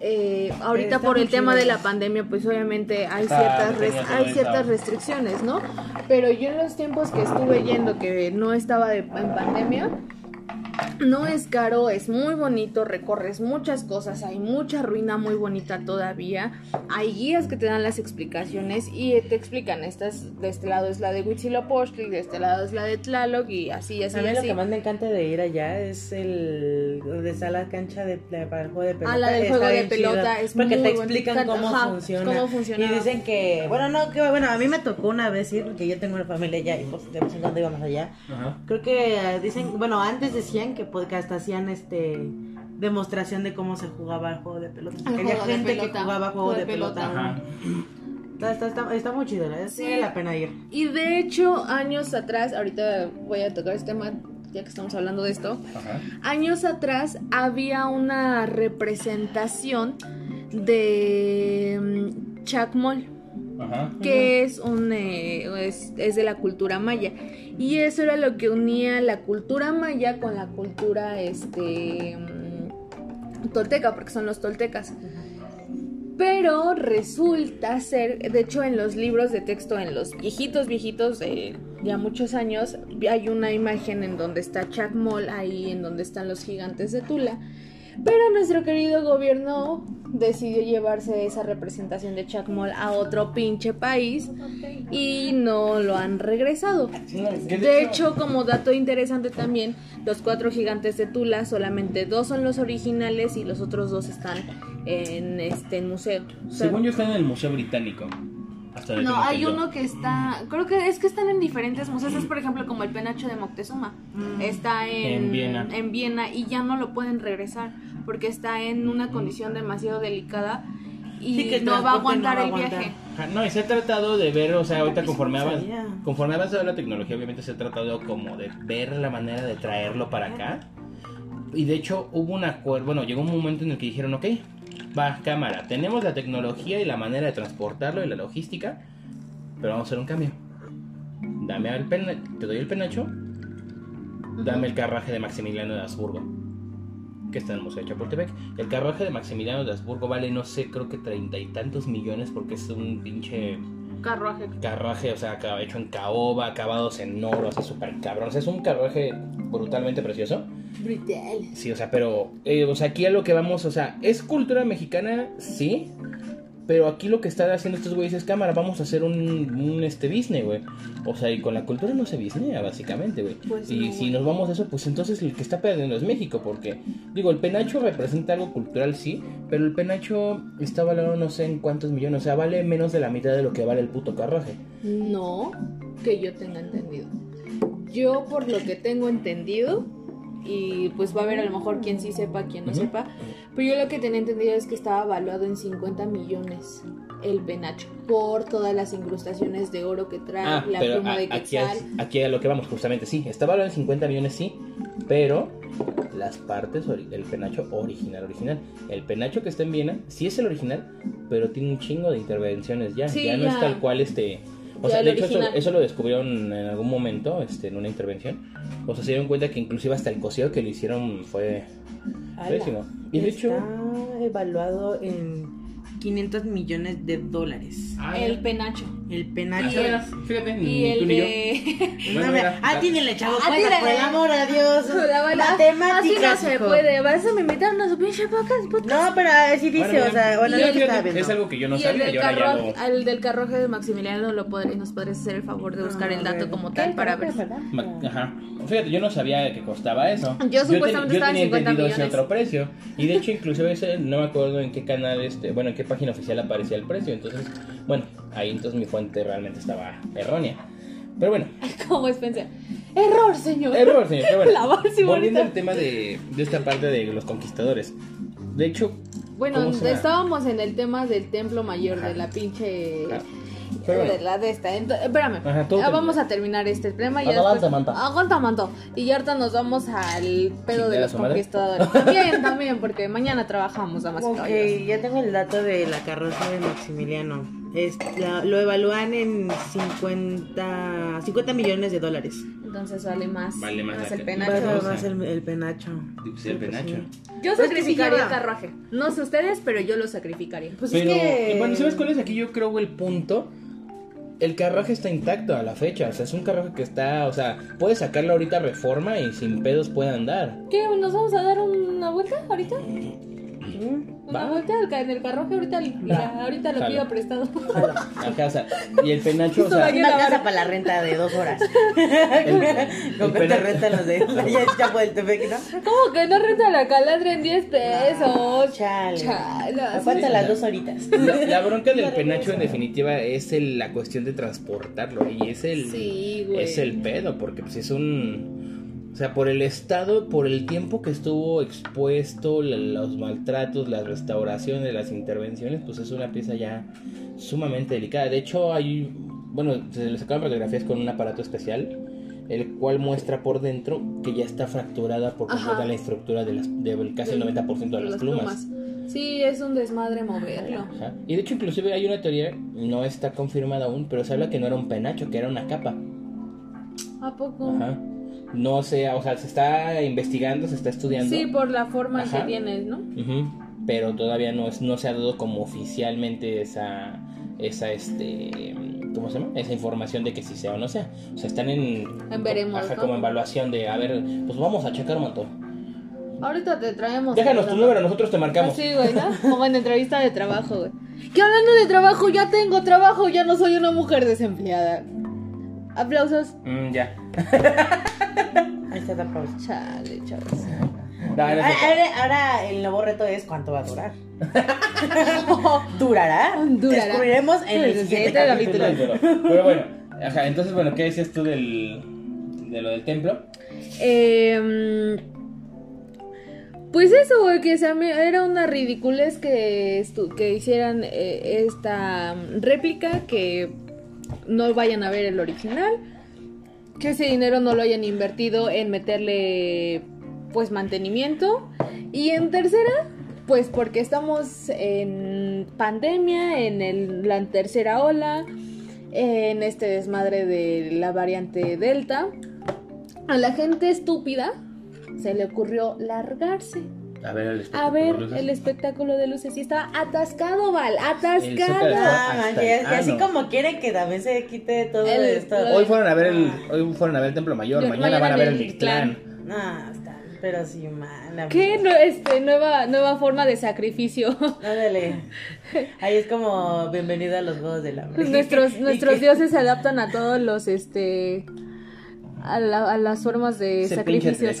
Eh, ahorita Está por el tema de la pandemia, pues obviamente hay Está ciertas, hay ciertas restricciones, ¿no? Pero yo en los tiempos que estuve yendo, que no estaba de- en pandemia, no es caro, es muy bonito, recorres muchas cosas, hay mucha ruina muy bonita todavía, hay guías que te dan las explicaciones y te explican, estas, de este lado es la de Huitzilopochtli, de este lado es la de Tlaloc y así, así, A mí lo así. que más me encanta de ir allá es el donde está la cancha de, de- para el juego de pelota. Ah, la del Está juego de chido, pelota es porque muy te bonita. explican cómo Ajá, funciona. cómo funciona. Y dicen que, bueno, no, que bueno, a mí me tocó una vez ir porque yo tengo una familia allá y pues de vez en cuando íbamos allá. Ajá. Creo que eh, dicen, bueno, antes decían que, que hasta hacían este demostración de cómo se jugaba el juego de pelota. El había gente pelota, que jugaba juego de pelota. Está, está, está, está muy chido, ¿verdad? Sí, vale la pena ir. Y de hecho, años atrás, ahorita voy a tocar este tema, ya que estamos hablando de esto, Ajá. años atrás había una representación de mm, Chacmol, Que es un eh, es, es de la cultura maya. Y eso era lo que unía la cultura maya con la cultura este mm, tolteca, porque son los toltecas. Pero resulta ser, de hecho en los libros de texto, en los viejitos, viejitos, de ya muchos años, hay una imagen en donde está Chacmol, ahí en donde están los gigantes de Tula. Pero nuestro querido gobierno decidió llevarse esa representación de Chacmol a otro pinche país y no lo han regresado. De hecho, como dato interesante también, los cuatro gigantes de Tula, solamente dos son los originales y los otros dos están en este en museo. O sea, Según yo están en el Museo Británico. Hasta no, hay uno que está, creo que es que están en diferentes museos, es por ejemplo como el penacho de Moctezuma, está en, En Viena. en Viena y ya no lo pueden regresar porque está en una condición demasiado delicada y Sí, que el no va a transporte aguantar no va a el aguantar. viaje. Ajá, No, y se ha tratado de ver, o sea, ahorita conforme, no avan- sabía. conforme ha avanzado la tecnología, obviamente se ha tratado como de ver la manera de traerlo para acá. Y de hecho hubo un acuerdo, bueno, llegó un momento en el que dijeron, ok, va, cámara, tenemos la tecnología y la manera de transportarlo y la logística, pero vamos a hacer un cambio. Dame el pena, te doy el penacho, dame el carruaje de Maximiliano de Habsburgo, que está en el Museo de Chapultepec. El carruaje de Maximiliano de Habsburgo vale, no sé, creo que treinta y tantos millones porque es un pinche Carruaje. carruaje, o sea, hecho en caoba, acabados en oro, así súper cabrón. O sea, es un carruaje brutalmente precioso. Brutal. Sí, o sea, pero, eh, o sea, aquí a lo que vamos, o sea, ¿es cultura mexicana? Sí. Pero aquí lo que están haciendo estos güeyes es cámara, vamos a hacer un, un este business, güey. O sea, y con la cultura no se businea, básicamente, güey. Pues y no, si nos vamos a eso, pues entonces el que está perdiendo es México, porque, digo, el penacho representa algo cultural, sí, pero el penacho está valorado no sé en cuántos millones, o sea, vale menos de la mitad de lo que vale el puto carruaje. No, que yo tenga entendido. Yo, por lo que tengo entendido, y pues va a haber a lo mejor quien sí sepa, quien no sepa, pero yo lo que tenía entendido es que estaba valuado en 50 millones el penacho por todas las incrustaciones de oro que trae, Ah, la pluma de aquí, quetzal. es- aquí a lo que vamos, justamente, sí. Está valorado en 50 millones, sí. Pero las partes, ori- el penacho original, original. El penacho que está en Viena, sí es el original, pero tiene un chingo de intervenciones ya. Sí, ya no ya. es tal cual este. O sea, de hecho, eso, eso lo descubrieron en algún momento, este, en una intervención. O sea, se dieron cuenta que inclusive hasta el coseo que le hicieron fue pésimo. Y de hecho. Está evaluado en 500 millones de dólares. Ah, el penacho. El Ah, penacho. mira, fíjate, Y ni tú el ni yo. de... No, Bueno, mira, ah, la- tiene chavo, Ah, por el amor a Dios. La Matemáticas, Así no se puede, vas a me invitaron a su pinche podcast. No, pero así dice, Bueno, o sea, bueno, Y el- estaba viendo. Es algo que yo no y el sabía del, y ahora ya carruaje, lo. el del carruaje de Maximiliano lo podré- nos podrías hacer el favor de buscar el A dato como tal para ver. Ajá. Fíjate, yo no sabía que costaba eso. Yo te- supuestamente yo estaba en tenía 50 entendido ese millones. otro precio. Y de hecho, inclusive ese, no me acuerdo en qué canal, este, bueno, en qué página oficial aparecía el precio. Entonces, bueno, ahí entonces mi fuente realmente estaba errónea. Pero bueno, ¿Cómo es pensar? Error, señor. error, señor. Pero bueno, La base volviendo al tema de, de esta parte de los conquistadores. De hecho, Bueno, estábamos en el tema del templo mayor Ajá. de la pinche. Claro. Pero bueno. de la de esta. Ento- espérame. Ajá, termina. vamos a terminar este tema. y Adelante, después- Manta. Aguanta, manto. Y ya ahorita nos vamos al pedo Chingar de los madre. conquistadores. También, también, porque mañana trabajamos, damas Ok, ya tengo el dato de la carroza de Maximiliano. Es, la- lo evalúan en 50, 50 millones de dólares. Entonces vale más. Vale más el penacho. Vale Más, el, el penacho. pues, el penacho. Yo Pues sacrificaría el carruaje. No sé ustedes, pero yo lo sacrificaría. Pues Pero, es que... bueno, ¿sabes cuál es aquí? Yo creo el punto. El carruaje está intacto a la fecha. O sea, es un carruaje que está. O sea, puedes sacarlo ahorita a reforma y sin pedos puede andar. ¿Qué? ¿Nos vamos a dar una vuelta ahorita? Una Va. vuelta al ca- en el carruaje, ahorita, mira, ahorita lo Jalo. pido prestado. O sea, y el penacho, o sea. Una la casa para la renta de dos horas. Con que te rentan los de ¿no? ¿Cómo que no renta la calandra en 10 pesos? Chale. Chale, así- faltan las dos horitas. La, la bronca del penacho en definitiva es el- la cuestión de transportarlo y es el Sí, güey. es el pedo porque pues es un o sea por el estado por el tiempo que estuvo expuesto los maltratos las restauraciones las intervenciones pues es una pieza ya sumamente delicada de hecho hay bueno se le sacaron radiografías con un aparato especial el cual muestra por dentro que ya está fracturada por completa la estructura de, las, de casi el 90% de las, plumas. Sí, es un desmadre moverlo. Ajá. Y de hecho inclusive hay una teoría, no está confirmada aún, pero se habla que no era un penacho, que era una capa. ¿A poco? Ajá. No sé, o sea, se está investigando, se está estudiando. Sí, por la forma Ajá. que tienes, ¿no? Pero todavía no, es, no se ha dado como oficialmente esa, esa, este, ¿cómo se llama? Esa información de que si sea o no sea. O sea, están en... Veremos, Ajá, ¿no? como evaluación de, a ver, pues vamos a checar un montón. Ahorita te traemos. Déjanos tu número, nosotros te marcamos. Sí, güey, ¿no? Como en entrevista de trabajo, güey. Que hablando de trabajo, ya tengo trabajo, ya no soy una mujer desempleada. Aplausos. Mm, ya. Ahí está la pausa. Chale, chavos. No, no es Ahora, el nuevo reto es cuánto va a durar. ¿Durará? Durará. Descubriremos en el siguiente capítulo. Pero, bueno, ajá, entonces, bueno, ¿qué decías tú del, de lo del templo? Eh, Pues eso, güey, que se era una ridiculez que, que hicieran eh, esta réplica, que no vayan a ver el original, que ese dinero no lo hayan invertido en meterle pues mantenimiento. Y en tercera, pues porque estamos en pandemia, en la tercera ola, en este desmadre de la variante Delta, a la gente estúpida se le ocurrió largarse A ver el a espectáculo ver de luces. el espectáculo de luces y estaba atascado, Val, atascado. Ah, y, el así como quieren que también se quite todo El- esto. Hoy fueron a ver el, hoy fueron a ver el Templo Mayor, Yo- mañana, van a ver el Mictlán. Mictlán. No, está, pero sí, mala. ¿Qué no, este, nueva, nueva forma de sacrificio? Ándale. Ahí es como bienvenido a los Juegos del Hambre. nuestros nuestros dioses se adaptan a todos los, este, a, la- a las formas de Ese pinche sacrificios.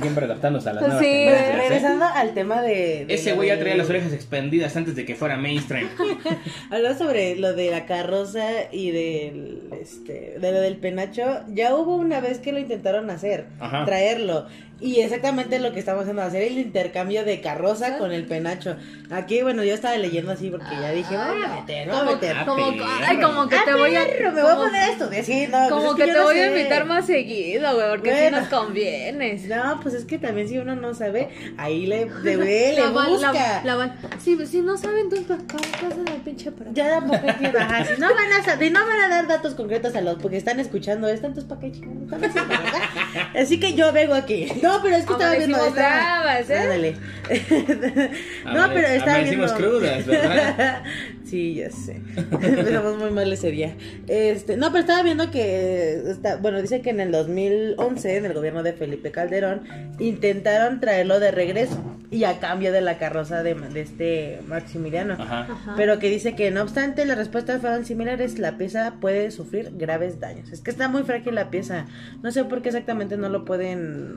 Siempre adaptándose a las nuevas Sí, ¿eh? Regresando al tema de. de Ese güey ya de- traía las orejas expandidas antes de que fuera mainstream. Hablando sobre lo de la carroza y del este de lo del penacho, ya hubo una vez que lo intentaron hacer, Ajá. traerlo. Y exactamente lo que estamos haciendo, hacer el intercambio de carroza con el penacho. Aquí, bueno, yo estaba leyendo así porque ya dije, voy a meter, voy a Como, meter. como, perro. ay, como que te Ah, voy a perro, me voy a como- poner esto, de sí, no, pues como es que, te no voy a invitar más seguido, güey, porque si nos conviene. No, pues es que también si uno no sabe, ahí le, le ve, le busca. la- la Val- si, si no saben, entonces ¿para qué pasa la pinche para Ya tampoco ajá, si no van a saber, no van a dar datos concretos a los porque están escuchando esto, entonces para qué chingados están haciendo, verdad? Así que yo vengo aquí. No, pero es que estaba viendo estaba- bravas, ¿eh? Ándale. no, pero estaba viendo crudas, ¿verdad? Sí, ya sé. Empezamos muy mal ese día. Este, no, pero estaba viendo que está, bueno, dice que en el 2011 en el gobierno de Felipe Calderón intentaron traerlo de regreso y a cambio de la carroza de, de este Maximiliano. Ajá. Ajá. Pero que dice que no obstante las respuestas fueron similares, la pieza puede sufrir graves daños. Es que está muy frágil la pieza. No sé por qué exactamente no lo pueden...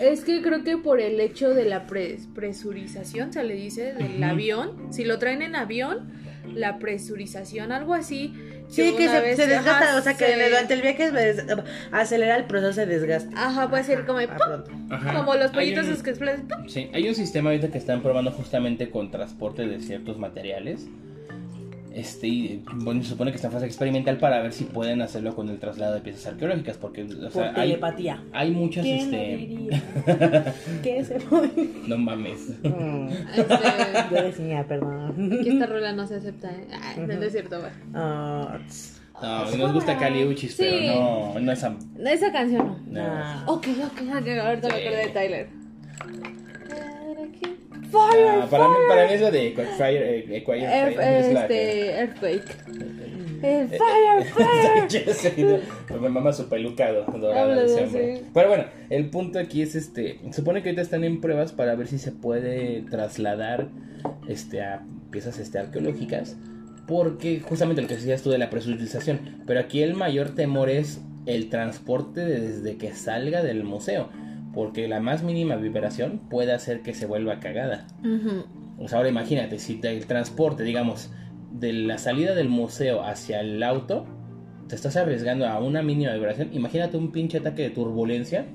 Es que creo que por el hecho de la pres- presurización, se le dice, del avión, si lo traen en avión, la presurización, algo así. Sí, que se, vez- se desgasta, ajá, o sea que se- durante el viaje pues, acelera el proceso de desgaste. Ajá, puede ser como, A ¡pum! pronto. Ajá. como los pollitos un- que explotan. Sí, hay un sistema ahorita que están probando justamente con transporte de ciertos materiales. Este, y, bueno, se supone que está en fase experimental para ver si pueden hacerlo con el traslado de piezas arqueológicas, porque o sea, Por hay, telepatía. hay muchas, ¿Quién lo este, diría? ¿Qué se fue? no mames. Este, Yo decía, perdón. aquí esta rola no se acepta, ¿eh? Ay, no, no es cierto, güey. Ah. No, nos gusta Cali Uchis, Sí. pero no, no es am- Esa canción no. no. Ah. Ok, ok, ok, ahorita me Sí. acordé de Tyler. Ah, para, mí, para mí es lo de Fire, eh, Earth- Fire, es la que- este, Earthquake. Eh, fire, fire. Sí, me mama su peluca do- dorada de ese. Pero bueno, el punto aquí es este. Se supone que ahorita están en pruebas para ver si se puede trasladar este a piezas este, arqueológicas. Porque justamente lo que decías tú de la presurización. Pero aquí el mayor temor es el transporte desde que salga del museo. Porque la más mínima vibración puede hacer que se vuelva cagada. Sea, ahora imagínate, si te- el transporte, digamos, de la salida del museo hacia el auto, te estás arriesgando a una mínima vibración. Imagínate un pinche ataque de turbulencia.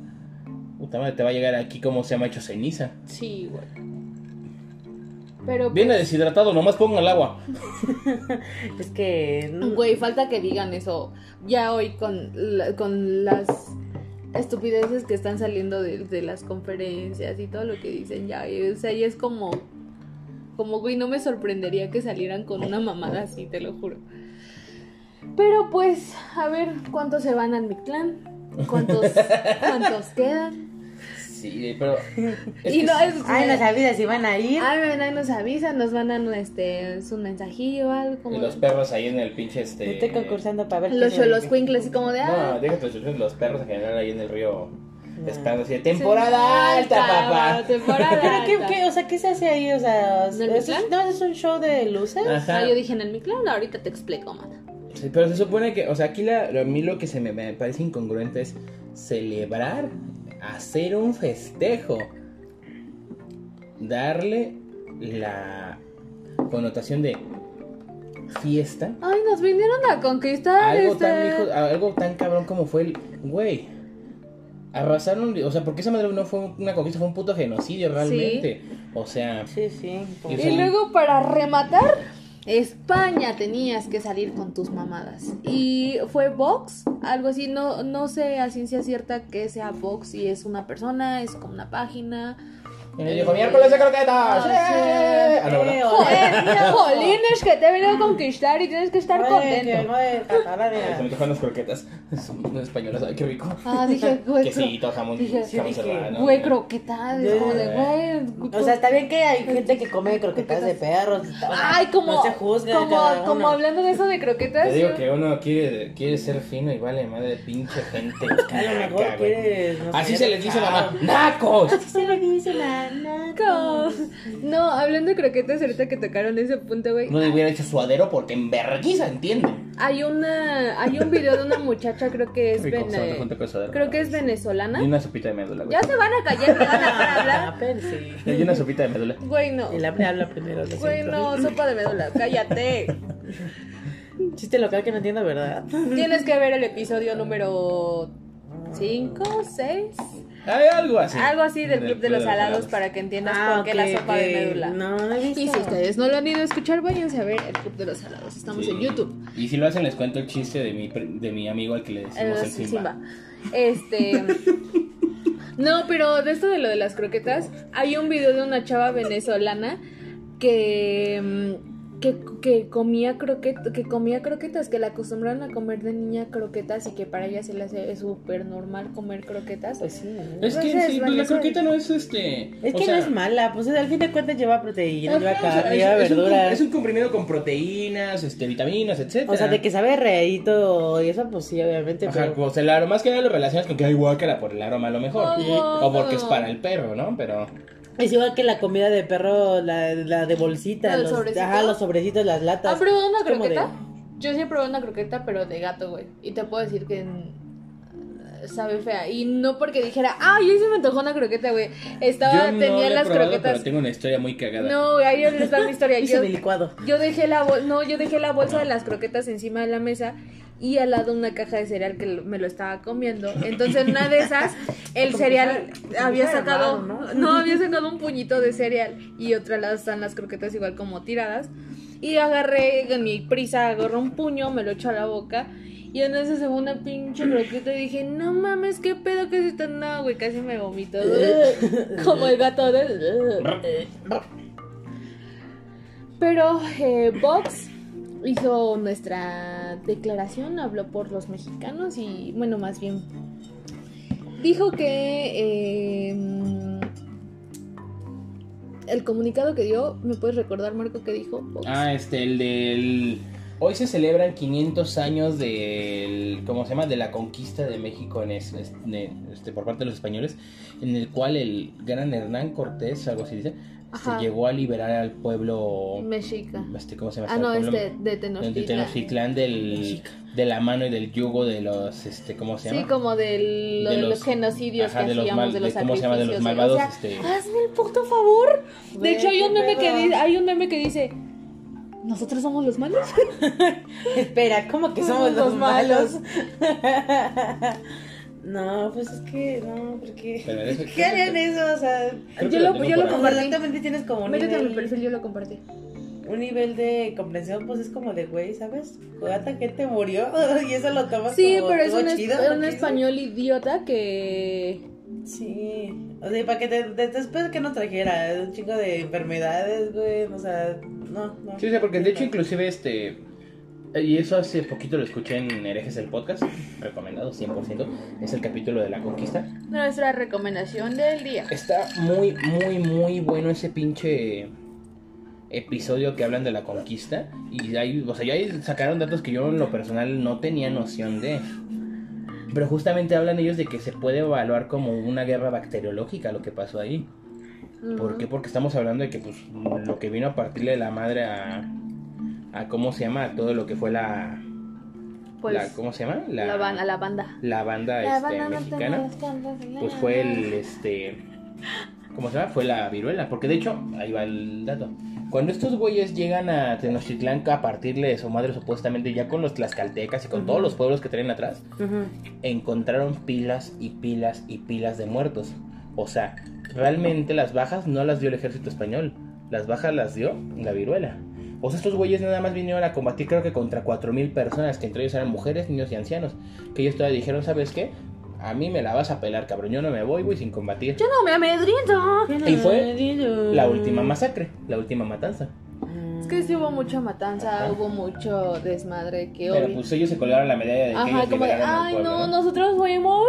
Puta madre, te va a llegar aquí como se llama hecho ceniza. Sí, güey. Pero Viene pues, deshidratado, nomás ponga el agua. Es que. mm, güey, falta que digan eso. Ya hoy con, con las estupideces que están saliendo de, las conferencias y todo lo que dicen ya. y, o sea, ya es como. Como, güey, no me sorprendería que salieran con una mamada así, te lo juro. Pero pues, a ver cuántos se van al Mictlán. ¿Cuántos, cuántos quedan? Sí, pero. es Y no es. Ay, no sabía si van a ir. Ay, ven, ahí nos avisan, nos mandan este, un mensajillo o algo. Como Y los perros ahí en el pinche este. Estoy concursando para ver. Los quién los sobrevive. cuincles y como de. ah, No, déjate los, los perros en general ahí en el río. No. Esperando así de sí, temporada alta, papá. Temporada Pero qué, alta. qué, o sea, ¿qué se hace ahí? O sea, ¿En el ¿es, no, es un show de luces. Ajá. Ah, yo dije en el Mictlán, ahorita te explico, mana. Sí, pero se supone que, o sea, aquí la, lo- a mí lo que se me, me parece incongruente es celebrar, hacer un festejo, darle la connotación de fiesta, Ay, nos vinieron a conquistar. algo este... tan, hijo- algo tan cabrón como fue el, güey, arrasaron, o sea, porque esa madre no fue una conquista, fue un puto genocidio realmente. O sea, Sí, sí. Y luego para rematar, España tenías que salir con tus mamadas. Y fue Vox, algo así, no, no sé a ciencia cierta que sea Vox, si es una persona, es como una página. Y me dijo, miércoles de croquetas. ¡eh! sí. Ah, no, ¿verdad? Eh, Joder, jolines, que te he venido a conquistar y tienes que estar contento. Se me antojan las croquetas. Son españolas, ay, qué rico. Ah, dije, güey, cro- Quesito, jamón, dije, jamón dije, serrano. güey, croquetas, de, güey. O sea, está bien que hay gente que come croquetas de perros. y tal. Ay, como, No se juzga como, cada como uno. hablando de eso de croquetas. Te digo yo- que uno quiere, quiere ser fino y vale madre pinche gente. A lo mejor naca, güey. quieres. no Así se les dice ah, mamá, ¡nacos! Así se le dice la No, hablando de croquetas, ahorita que tocaron ese punto, güey. No le hubiera hecho suadero porque en vergüenza, ¿entienden? Hay una, hay un video de una muchacha, creo que es Rico, vene- creo que es venezolana. Y una sopita de médula, güey. Ya se van a callar, me van a dejar hablar. Apéndice. Y una sopita de médula. Güey, no. El hambre habla primero. Güey, no, sopa de médula, cállate. Chiste local que no entiendo, ¿verdad? Tienes que ver el episodio número 5, 6, Hay algo así. algo así del Club de los Salados para que entiendas por qué la sopa de médula. No, no he visto. Y si ustedes no lo han ido a escuchar, váyanse a ver el Club de los Salados. Estamos Sí. en YouTube. Y si lo hacen, les cuento el chiste de mi, de mi amigo al que le Eh, decimos el Simba. Simba. Este. No, pero de esto de lo de las croquetas, hay un video de una chava venezolana que. Que, que comía croquetas, que comía croquetas, que la acostumbraron a comer de niña croquetas y que para ella se le hace súper normal comer croquetas. Pues sí. ¿no? Es que Entonces, sí, pues la croqueta no es este. Es que sea, no es mala, pues al fin de cuentas lleva proteína, ajá, lleva carne, es- lleva es un verduras. Es un comprimido con proteínas, este, vitaminas, etcétera. O sea, de que sabe readito y eso, pues sí, obviamente. Ajá, pero... pues el aroma, más que nada lo relacionas con que hay guácala por el aroma a lo mejor. O porque es para el perro, ¿no? Pero. Es igual que la comida de perro, la, la de bolsita, ¿El los, sobrecito? ajá, los sobrecitos, las latas. ¿Han probado una de- croqueta? Yo sí he probado una croqueta, pero de gato, güey. Y te puedo decir que sabe fea. Y no porque dijera, ay, hoy se me antojó una croqueta, güey. Estaba, yo no tenía las probado, croquetas. pero tengo una historia muy cagada. No, güey, ahí les da mi historia. Yo, licuado. yo dejé la bol- no, yo dejé la bolsa de las croquetas encima de la mesa y al lado una caja de cereal que me lo estaba comiendo. Entonces, en una de esas, el cereal había sacado, raro, ¿no? ¿no? había sacado un puñito de cereal y otra lado están las croquetas igual como tiradas. Y agarré, en mi prisa, agarré un puño, me lo eché a la boca. Y en ese se fue una pinche croqueta dije, no mames, qué pedo que es esto. No, güey, casi me vomito. Como el gato de... Pero eh, Vox hizo nuestra declaración, habló por los mexicanos y, bueno, más bien, dijo que eh, el comunicado que dio, ¿me puedes recordar, Marco, qué dijo Vox? Ah, este, el del... Hoy se celebran 500 años del, ¿cómo se llama? De la conquista de México en es- ne- este, por parte de los españoles, en el cual el gran Hernán Cortés, algo así dice, se llegó a liberar al pueblo, Mexica. este, ¿cómo se llama? Ah, este no, pueblo? este, de de Tenochtitlan. Tenochtitlán del, de la mano y del yugo de los, este, ¿cómo se llama? Sí, como del, De de, los, los- genocidios ajá, que de los hacíamos, mal- de de los cómo se llama, de los malvados, O sea, este- hazme el puto favor. De hecho, hay un meme que dice, hay un meme que dice, ¿nosotros somos los malos? Espera, ¿cómo que somos Los los malos? no, pues es que, no, porque... Eso- ¿Qué harían eso? O sea, que Yo lo yo lo compartí. exactamente tienes como un Métete a mi nivel, perfil, yo lo compartí. un nivel de comprensión, pues es como de, güey, ¿sabes? ¿Cuánta gente murió? y eso lo tomas Sí, como pero es un, es- chido, un español idiota que... Sí, o sea, y para que te, te- después que nos trajera un chico de enfermedades, güey, o sea, no, no. Sí, o sea, porque de hecho inclusive este... Y eso hace poquito lo escuché en Herejes el Podcast, recomendado 100%, es el capítulo de la conquista. Nuestra recomendación del día. Está muy, muy, muy bueno ese pinche episodio que hablan de la conquista. Y ahí, o sea, ya ahí sacaron datos que yo en lo personal no tenía noción de. Pero justamente hablan ellos de que se puede evaluar como una guerra bacteriológica lo que pasó ahí. ¿Por qué? Porque estamos hablando de que pues lo que vino a partirle de la madre a, a ¿cómo se llama? A todo lo que fue la, Pues, la ¿cómo se llama? la, ban- a la banda. la banda, La este, banda mexicana pues la- fue el este ¿cómo se llama? fue la viruela porque de hecho ahí va el dato Cuando estos güeyes llegan a Tenochtitlán a partirle de su madre supuestamente ya con los tlaxcaltecas y con todos los pueblos que traen atrás, encontraron pilas y pilas y pilas de muertos. O sea, realmente las bajas no las dio el ejército español, las bajas las dio la viruela. O sea, estos güeyes nada más vinieron a combatir creo que contra 4.000 personas, que entre ellos eran mujeres, niños y ancianos. Que ellos todavía dijeron, ¿sabes qué? A mí me la vas a pelar, cabrón. Yo no me voy, güey, sin combatir. Yo no me amedrento. Y fue la última masacre, la última matanza. Es que sí hubo mucha matanza, Ajá. hubo mucho desmadre que Pero pues ellos se colgaron la medalla de que Ajá, ellos como de, liberaron al ay, pueblo, no, nosotros fuimos.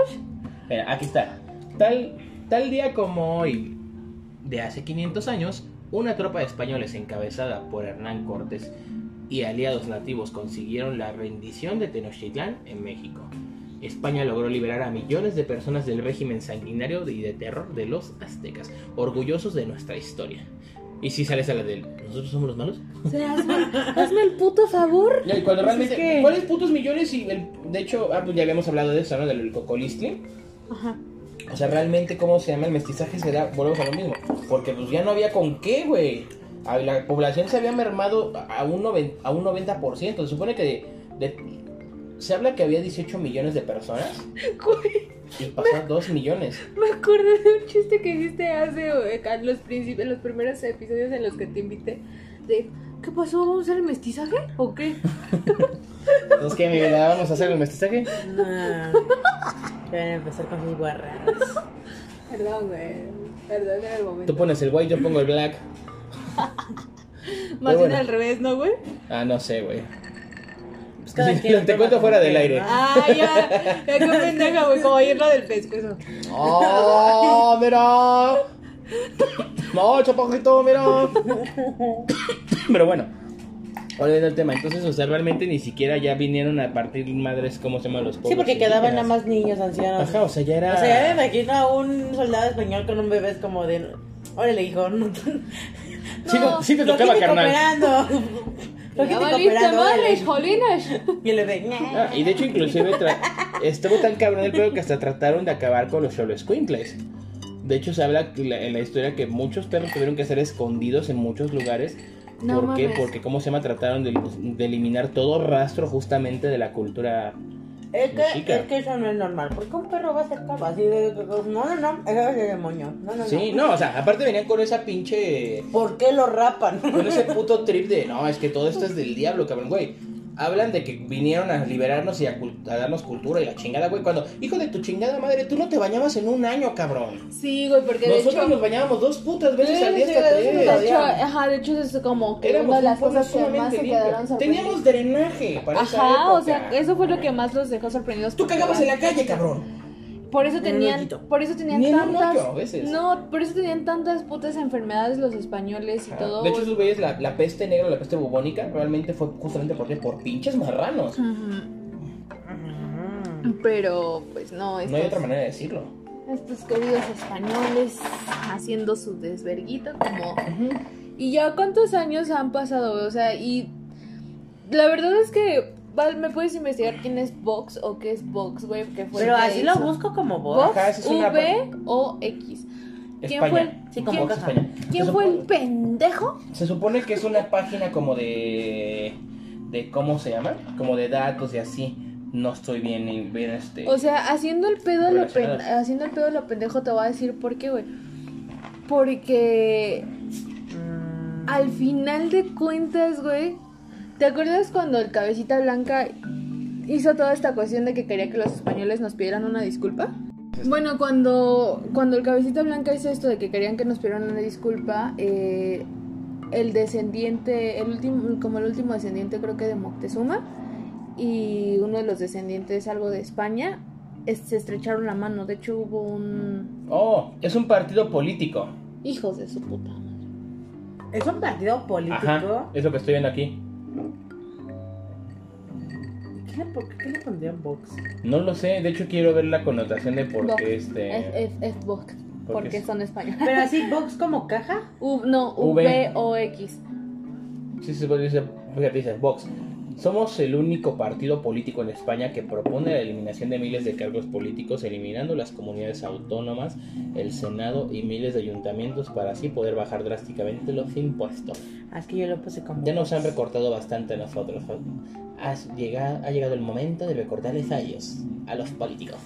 Mira, aquí está. Tal, tal día como hoy, de hace 500 años, una tropa de españoles encabezada por Hernán Cortés y aliados nativos consiguieron la rendición de Tenochtitlán en México. España logró liberar a millones de personas del régimen sanguinario y de terror de los aztecas, orgullosos de nuestra historia. Y si sales a la del ¿nosotros somos los malos? O sea, hazme, hazme el puto favor. Y cuando Pues realmente, es que- ¿cuáles putos millones? Y el- de hecho, ah, pues ya habíamos hablado de eso, ¿no? Del cocolistli. Ajá. O sea, realmente, ¿cómo se llama? El mestizaje se da, volvemos a lo mismo. Porque pues ya no había con qué, güey. La población se había mermado a un, noven- a un 90%. Se supone que de, de- se habla que había 18 millones de personas Güey, y pasó a 2 millones. me acordé de un chiste que hiciste hace eh, en los, principios, los primeros episodios en los que te invité. De, ¿qué pasó? ¿Vamos a hacer el mestizaje? ¿O qué? Entonces, ¿qué, mi vida? ¿Vamos a hacer el mestizaje? No. Ya van a empezar con sus guarradas. Perdón, güey. Perdón, era el momento. Tú pones el white, yo pongo el black. Más bien bueno. al revés, ¿no, güey? Ah, no sé, güey. Pues cada Sí, quien lo te cuento fuera del aire. Ah, ya. Ya qué pendeja, güey. Como ayer la del pescuezo. ¡Oh, mira! No, chapajito, mira. Pero bueno, volviendo al tema. Entonces, o sea, realmente ni siquiera ya vinieron a partir madres, ¿cómo se llaman los pueblos? Sí, porque quedaban nada más niños, ancianos. Ajá, o sea, ya era. O sea, ya me imagino a un soldado español con un bebé es como de. Órale, hijo. No, Sí, No, sí te tocaba, carnal. Valiste operando, madres, órale. jolines. Y el bebé. Ah, y de hecho, inclusive tra- estuvo tan cabrón el pedo que hasta trataron de acabar con los Xoloscuincles. De hecho, se habla que la- en la historia que muchos perros tuvieron que ser escondidos en muchos lugares. No ¿Por qué? mames. Porque, ¿cómo se llama? Trataron de, de eliminar todo rastro justamente de la cultura. Es que, es que eso no es normal. ¿Por qué un perro va a ser capaz así de.? No, no, no. Eso es de demonio. No, no, Sí, no. no, o sea, aparte venían con esa pinche. ¿Por qué lo rapan? Con ese puto trip de. No, es que todo esto es del diablo, cabrón, güey. Hablan de que vinieron a liberarnos y a, a darnos cultura y la chingada, güey. Cuando, hijo de tu chingada madre, tú no te bañabas en un año, cabrón. Sí, güey, porque de Nosotros hecho. nos bañábamos dos putas veces al día hasta De hecho, ajá, de hecho es como que Éramos una de las cosas que más se quedaron sorprendidos. Teníamos drenaje para esa Ajá, o sea, eso fue lo que más los dejó sorprendidos. Tú cagabas en la calle, cabrón. Por eso tenían, por eso tenían Ni tantas, hoyo, a veces. no, por eso tenían tantas putas enfermedades los españoles y Ajá. todo. De hecho, esos güeyes, la, la peste negra, la peste bubónica, realmente fue justamente por, por pinches marranos. Pero, pues no, No hay otra manera de decirlo. estos queridos españoles haciendo su desverguito como... Y ya cuántos años han pasado, o sea, y la verdad es que, Val, ¿me puedes investigar quién es Vox o qué es Vox, güey? Que fue Pero el que así lo busco como. Vox, Ajá, esa es una- V o X. ¿Quién España. fue el- Sí, quién- como Vox caja. España. ¿Quién Se fue el supone- pendejo? Se supone que es una página como de. de ¿Cómo se llama? Como de datos y así. No estoy bien, bien este. O sea, haciendo el pedo lo pen- Relacionadas. haciendo el pedo lo pendejo te voy a decir por qué, güey. Porque Mm, al final de cuentas, güey, ¿te acuerdas cuando el cabecita blanca hizo toda esta cuestión de que quería que los españoles nos pidieran una disculpa? Bueno, cuando, cuando el cabecita blanca hizo esto de que querían que nos pidieran una disculpa, eh, el descendiente, el último, como el último descendiente creo que de Moctezuma y uno de los descendientes algo de España, es- se estrecharon la mano. De hecho hubo un... Oh, es un partido político. Hijos de su puta madre. Es un partido político. Ajá, es lo que estoy viendo aquí. ¿Qué le, por qué le pondrían Vox? No lo sé, de hecho quiero ver la connotación de por Vox. qué este. Es, es, es Vox, Porque son españoles. Pero así, Vox como caja. U- no, V. V o X. Sí, sí, pues dice, fíjate, dice Vox. Somos el único partido político en España que propone la eliminación de miles de cargos políticos, eliminando las comunidades autónomas, el Senado y miles de ayuntamientos para así poder bajar drásticamente los impuestos. Aquí yo lo puse como. Ya nos han recortado bastante a nosotros. Has llegado, ha llegado el momento de recortarles a ellos, a los políticos.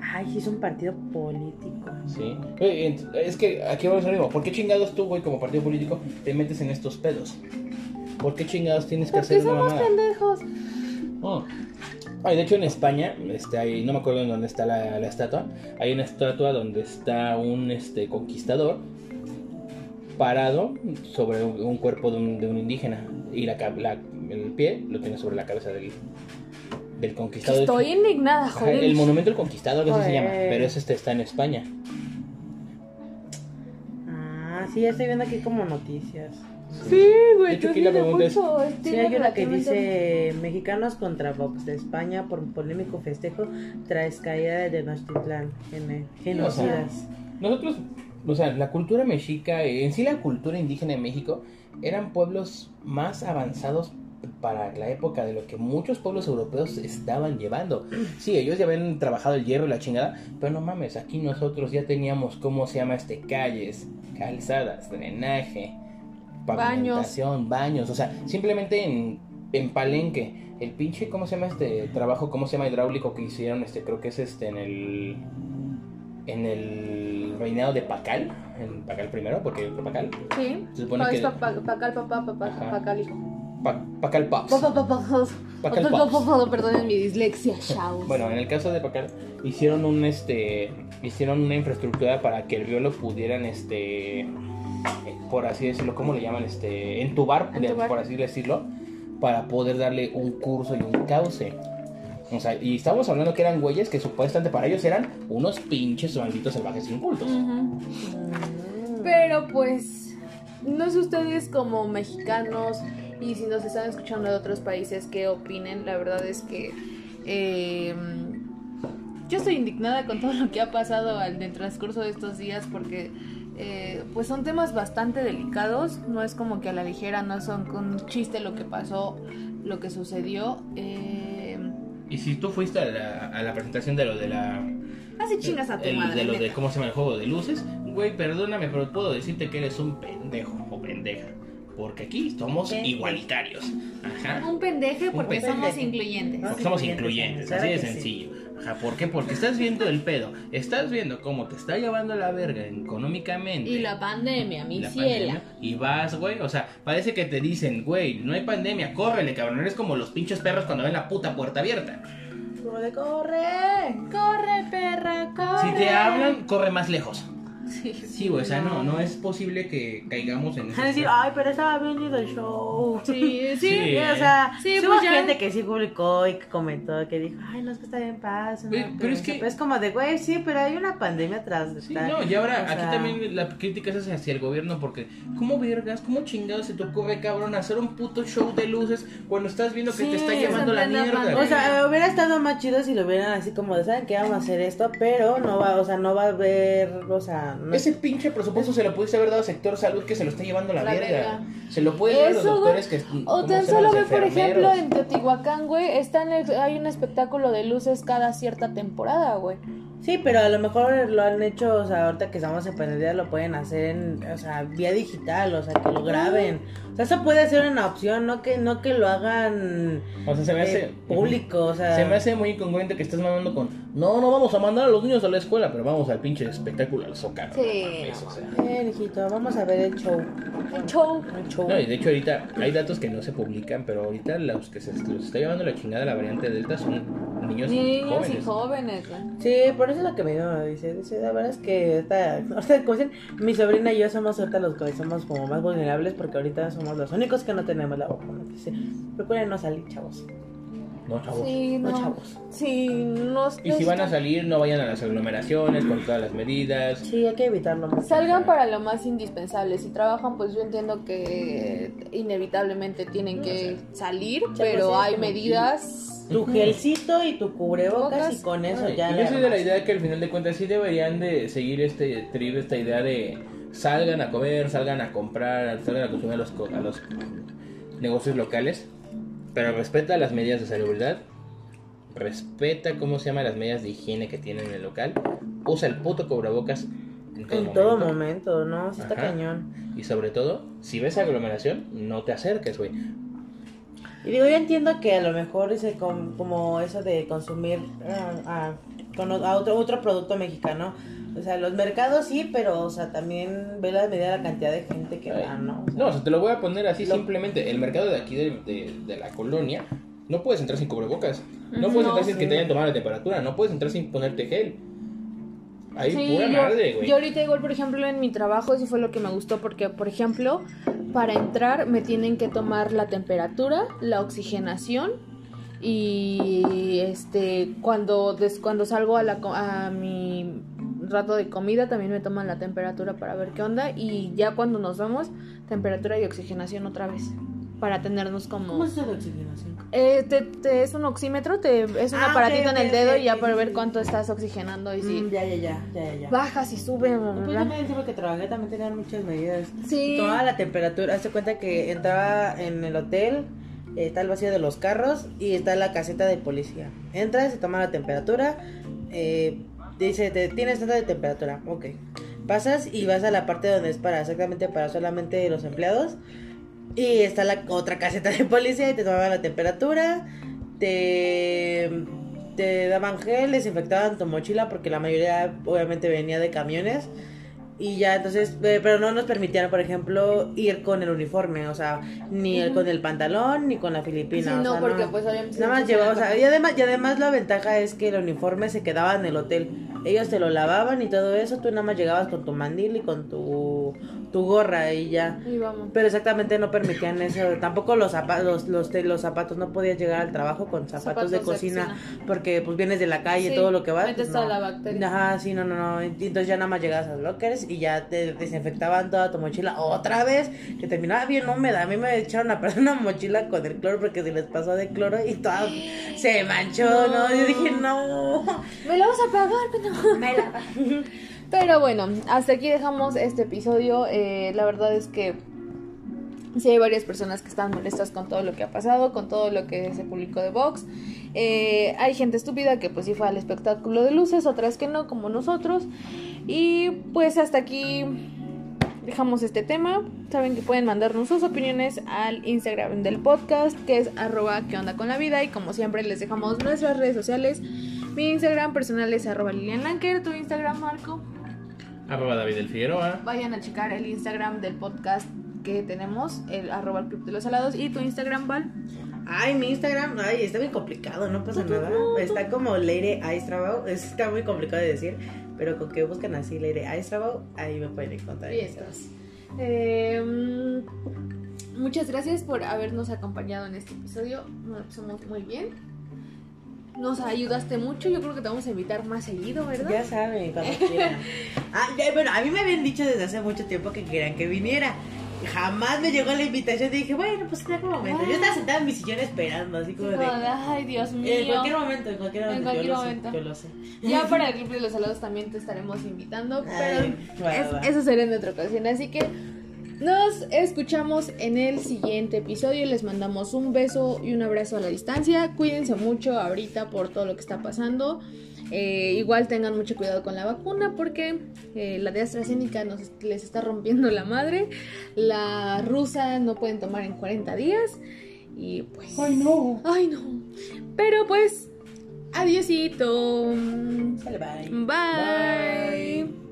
Ay, sí, es un partido político. Sí. Es que aquí vamos a lo mismo. ¿Por qué chingados tú, güey, como partido político, te metes en estos pedos? ¿Por qué chingados tienes que Porque hacer una somos mamada? pendejos. Oh. Ay, de hecho en España, este, hay, no me acuerdo en dónde está la, la estatua, hay una estatua donde está un este, conquistador parado sobre un, un cuerpo de un, de un indígena y la, la- el pie lo tiene sobre la cabeza del, del conquistador. Estoy indignada, Ajá, joder. el monumento del conquistador, así se llama, pero ese este, está en España. Ah, sí, ya estoy viendo aquí como noticias. Sí, güey. De hecho, aquí la pregunta es- Sí, hay una que dice Mexicanos contra Vox de España por polémico festejo tras caída de Tenochtitlán. Genocidas. Nosotros, o sea, la cultura mexica, en sí la cultura indígena en México, eran pueblos más avanzados para la época de lo que muchos pueblos europeos estaban llevando. Sí, ellos ya habían trabajado el hierro y la chingada, pero no mames, aquí nosotros ya teníamos, ¿cómo se llama este? Calles, calzadas, drenaje, pavimentación, baños, o sea, simplemente en, en Palenque, el pinche, ¿cómo se llama este trabajo? ¿Cómo se llama hidráulico que hicieron? Este, creo que es este en el en el reinado de Pacal, en Pacal primero, porque fue Pacal, Sí. Se supone que- Pacal, papá, pacal, hijo. Pa- Pacal Pops. Pa- pa- pa- pa- Pacal pa- pa- Pops. Perdonen mi dislexia, chavos. Bueno, en el caso de Pacal hicieron un este hicieron una infraestructura para que el río lo pudieran este por así decirlo, ¿cómo le llaman? Este entubar, Entubar. por así decirlo, para poder darle un curso y un cauce. O sea, y estamos hablando que eran güeyes que supuestamente para ellos eran unos pinches malditos salvajes incultos. Ujú. Pero pues, no sé ustedes como mexicanos y si nos están escuchando de otros países qué opinen. La verdad es que eh, yo estoy indignada con todo lo que ha pasado en el transcurso de estos días porque eh, pues son temas bastante delicados. No es como que a la ligera, no son con un chiste lo que pasó, lo que sucedió. Eh, Y si tú fuiste a la, a la presentación de lo de la así chingas a tu el- madre. de lo de cómo se llama el juego de luces, güey, perdóname, pero puedo decirte que eres un pendejo o pendeja. Porque aquí somos Pendejo. igualitarios. Ajá. Un pendeje porque pendeje. somos incluyentes. ¿no? Porque somos incluyentes, incluyentes, claro así de que sí. Ajá, ¿por qué? Porque estás viendo el pedo. Estás viendo cómo te está llevando la verga económicamente. Y la pandemia, mi la pandemia, Y vas, güey, o sea, parece que te dicen, güey, no hay pandemia, córrele, cabrón. Eres como los pinches perros cuando ven la puta puerta abierta. Como de corre, corre perra, corre. Si te hablan, corre más lejos. Sí, Sí, güey, o sea, no, no es posible que caigamos en a decir, ay, pero estaba bien lindo el show. Sí, sí. Sí. o sea, Sí, pues hubo ya. gente que sí publicó y que comentó, que dijo, ay, no es que está bien paz. Pero es que- Es como de, güey, sí, pero hay una pandemia atrás de Sí, estar. no, y ahora aquí sea, también la crítica es hacia el gobierno porque ¿cómo vergas, cómo chingados se te ocurre, cabrón, hacer un puto show de luces cuando estás viendo que Sí, te está llevando la mierda? O sea, hubiera estado más chido si lo hubieran así como de, ¿saben qué? Vamos a hacer esto, pero no va, o sea, no va a haber, o sea, no Ese pinche presupuesto se lo pudiste haber dado al sector salud que se lo está llevando la, La verga. verga. Se lo puedes dar a los doctores que O ¿cómo tan solo ve, por ejemplo, en Teotihuacán, güey, está en el- hay un espectáculo de luces cada cierta temporada, güey. Sí, pero a lo mejor lo han hecho, o sea, ahorita que estamos en pandemia lo pueden hacer en, o sea, vía digital, o sea, que lo graben. O sea, eso puede ser una opción, no que no que lo hagan O sea, se me eh, público, o sea. Se me hace muy incongruente que estés mandando con No, no vamos a mandar a los niños a la escuela, pero vamos al pinche espectáculo al Zócalo. Sí. no mames, o sea. Bien, hijito, vamos a ver el show. El show. El show. No, y de hecho ahorita hay datos que no se publican, pero ahorita los que se los está llevando la chingada la variante Delta son niños, Niños jóvenes. y jóvenes, güey. Sí, por eso es lo que me dio, dice, dice, la verdad es que ahorita, ahorita, como dicen, mi sobrina y yo somos ahorita los que somos como más vulnerables porque ahorita somos los únicos que no tenemos la vacuna. Dice, procuren no salir, chavos. No, chavos. Sí, No, no. chavos. Sí, no. Y si van a salir, no vayan a las aglomeraciones con todas las medidas. Sí, hay que evitarlo más. Salgan para lo más indispensable. Si trabajan, pues yo entiendo que inevitablemente tienen que salir, pero hay medidas. Tu gelcito y tu cubrebocas Bocas. y con eso Ay, ya. yo soy de la idea que al final de cuentas sí deberían de seguir este trip, esta idea de salgan a comer, salgan a comprar, salgan a consumir a los, co- a los negocios locales. Pero respeta las medidas de salubridad. Respeta cómo se llama las medidas de higiene que tiene en el local. Usa el puto cubrebocas en todo, En momento. todo momento, ¿no? Sí está Ajá. cañón. Y sobre todo, si ves aglomeración, no te acerques, güey. Y digo, yo entiendo que a lo mejor com- como eso de consumir ah, ah, con a otro, otro producto mexicano. O sea, los mercados sí, pero o sea, también ve la medida la cantidad de gente que va, ¿no? O sea, No, o sea, te lo voy a poner así Lo- simplemente. El mercado de aquí de, de- de la colonia, no puedes entrar sin cubrebocas. No puedes no, entrar sin que te hayan tomado la temperatura. No puedes entrar sin ponerte gel. Ahí Sí, pura yo, madre, güey. yo ahorita igual, por ejemplo, en mi trabajo eso fue lo que me gustó porque, por ejemplo, para entrar me tienen que tomar la temperatura, la oxigenación y este cuando des- cuando salgo a la co- a mi rato de comida también me toman la temperatura para ver qué onda y ya cuando nos vamos temperatura y oxigenación otra vez para tenernos como ¿Cómo es de oxigenación? Eh, te, te- es un oxímetro, te, es un Ah, aparatito ok, en el dedo ok, y ya sí, para ver cuánto estás oxigenando y si Mm, ya, ya, ya, ya, ya, bajas y sube, bla, bla, Pues bla. también siempre que trabajé también tenían muchas medidas. Sí. Tomaba la temperatura, hazte cuenta que entraba en el hotel, eh, está el vacío de los carros y está la caseta de policía. Entras, se toma la temperatura, eh, dice, te, tienes tanta de temperatura, ok. Pasas y vas a la parte donde es para exactamente para solamente los empleados. Y está la otra caseta de policía y te tomaban la temperatura, te, te daban gel, desinfectaban tu mochila porque la mayoría obviamente venía de camiones. Y ya, entonces, eh, pero no nos permitían, por ejemplo, ir con el uniforme, o sea, ni el, con el pantalón, ni con la filipina. Sí, o no, sea, porque pues obviamente Nada más llevaba, o sea, y además, y además la ventaja es que el uniforme se quedaba en el hotel. Ellos te lo lavaban y todo eso, tú nada más llegabas con tu mandil y con tu, tu gorra y ya. Y vamos. Pero exactamente no permitían eso. Tampoco los zapatos, los, los, te- los zapatos, no podías llegar al trabajo con zapatos, Zapatos de de cocina, porque pues vienes de la calle, Sí, todo lo que va. metes pues, toda no. la bacteria. Ajá, sí, no, no, no. Y Entonces ya nada más llegabas a los lockers y ya te desinfectaban toda tu mochila otra vez, que terminaba bien húmeda. A mí me echaron a perder una mochila con el cloro porque se les pasó de cloro y toda se manchó, ¿no? No. Yo dije, no. Me la vas a pagar, pendejo. Me la- Pero bueno, hasta aquí dejamos este episodio. Eh, la verdad es que sí hay varias personas que están molestas con todo lo que ha pasado, con todo lo que se publicó de Vox. Eh, hay gente estúpida que pues sí fue al espectáculo de luces, otras que no, como nosotros. Y pues hasta aquí dejamos este tema. Saben que pueden mandarnos sus opiniones al Instagram del podcast, que es arroba que onda. Y como siempre les dejamos nuestras redes sociales. Mi Instagram personal es arroba Lilian Lanker, tu Instagram Marco. Arroba David del Figueroa. Vayan a checar el Instagram del podcast que tenemos, el arroba el club de los salados. Y tu Instagram, Val. Ay, mi Instagram, ay, está bien complicado, no pasa nada. Está como Leire Aistrabau, está muy complicado de decir, pero con que buscan así Leire Aistrabau, ahí me pueden encontrar. Ahí estás. Eh, muchas gracias por habernos acompañado en este episodio. Nos pasamos muy bien. Nos ayudaste mucho. Yo creo que te vamos a invitar más seguido, ¿verdad? Ya saben, cuando quieran. Ah, ya, bueno, a mí me habían dicho desde hace mucho tiempo que querían que viniera. Jamás me llegó la invitación dije, bueno, pues en algún momento. Yo estaba sentada en mi sillón esperando, así como de. Ay, Dios mío. En cualquier momento, en cualquier En momento. cualquier yo momento. Lo sé, yo lo sé. Ya para el club de los salados también te estaremos invitando, pero es- eso será en otra ocasión. Así que nos escuchamos en el siguiente episodio. Les mandamos un beso y un abrazo a la distancia. Cuídense mucho ahorita por todo lo que está pasando. Eh, igual tengan mucho cuidado con la vacuna porque eh, la de AstraZeneca nos, les está rompiendo la madre. La rusa no pueden tomar en 40 días. Y pues... Ay, no. Ay, no. Pero pues, adiosito. Bye. Bye. Bye.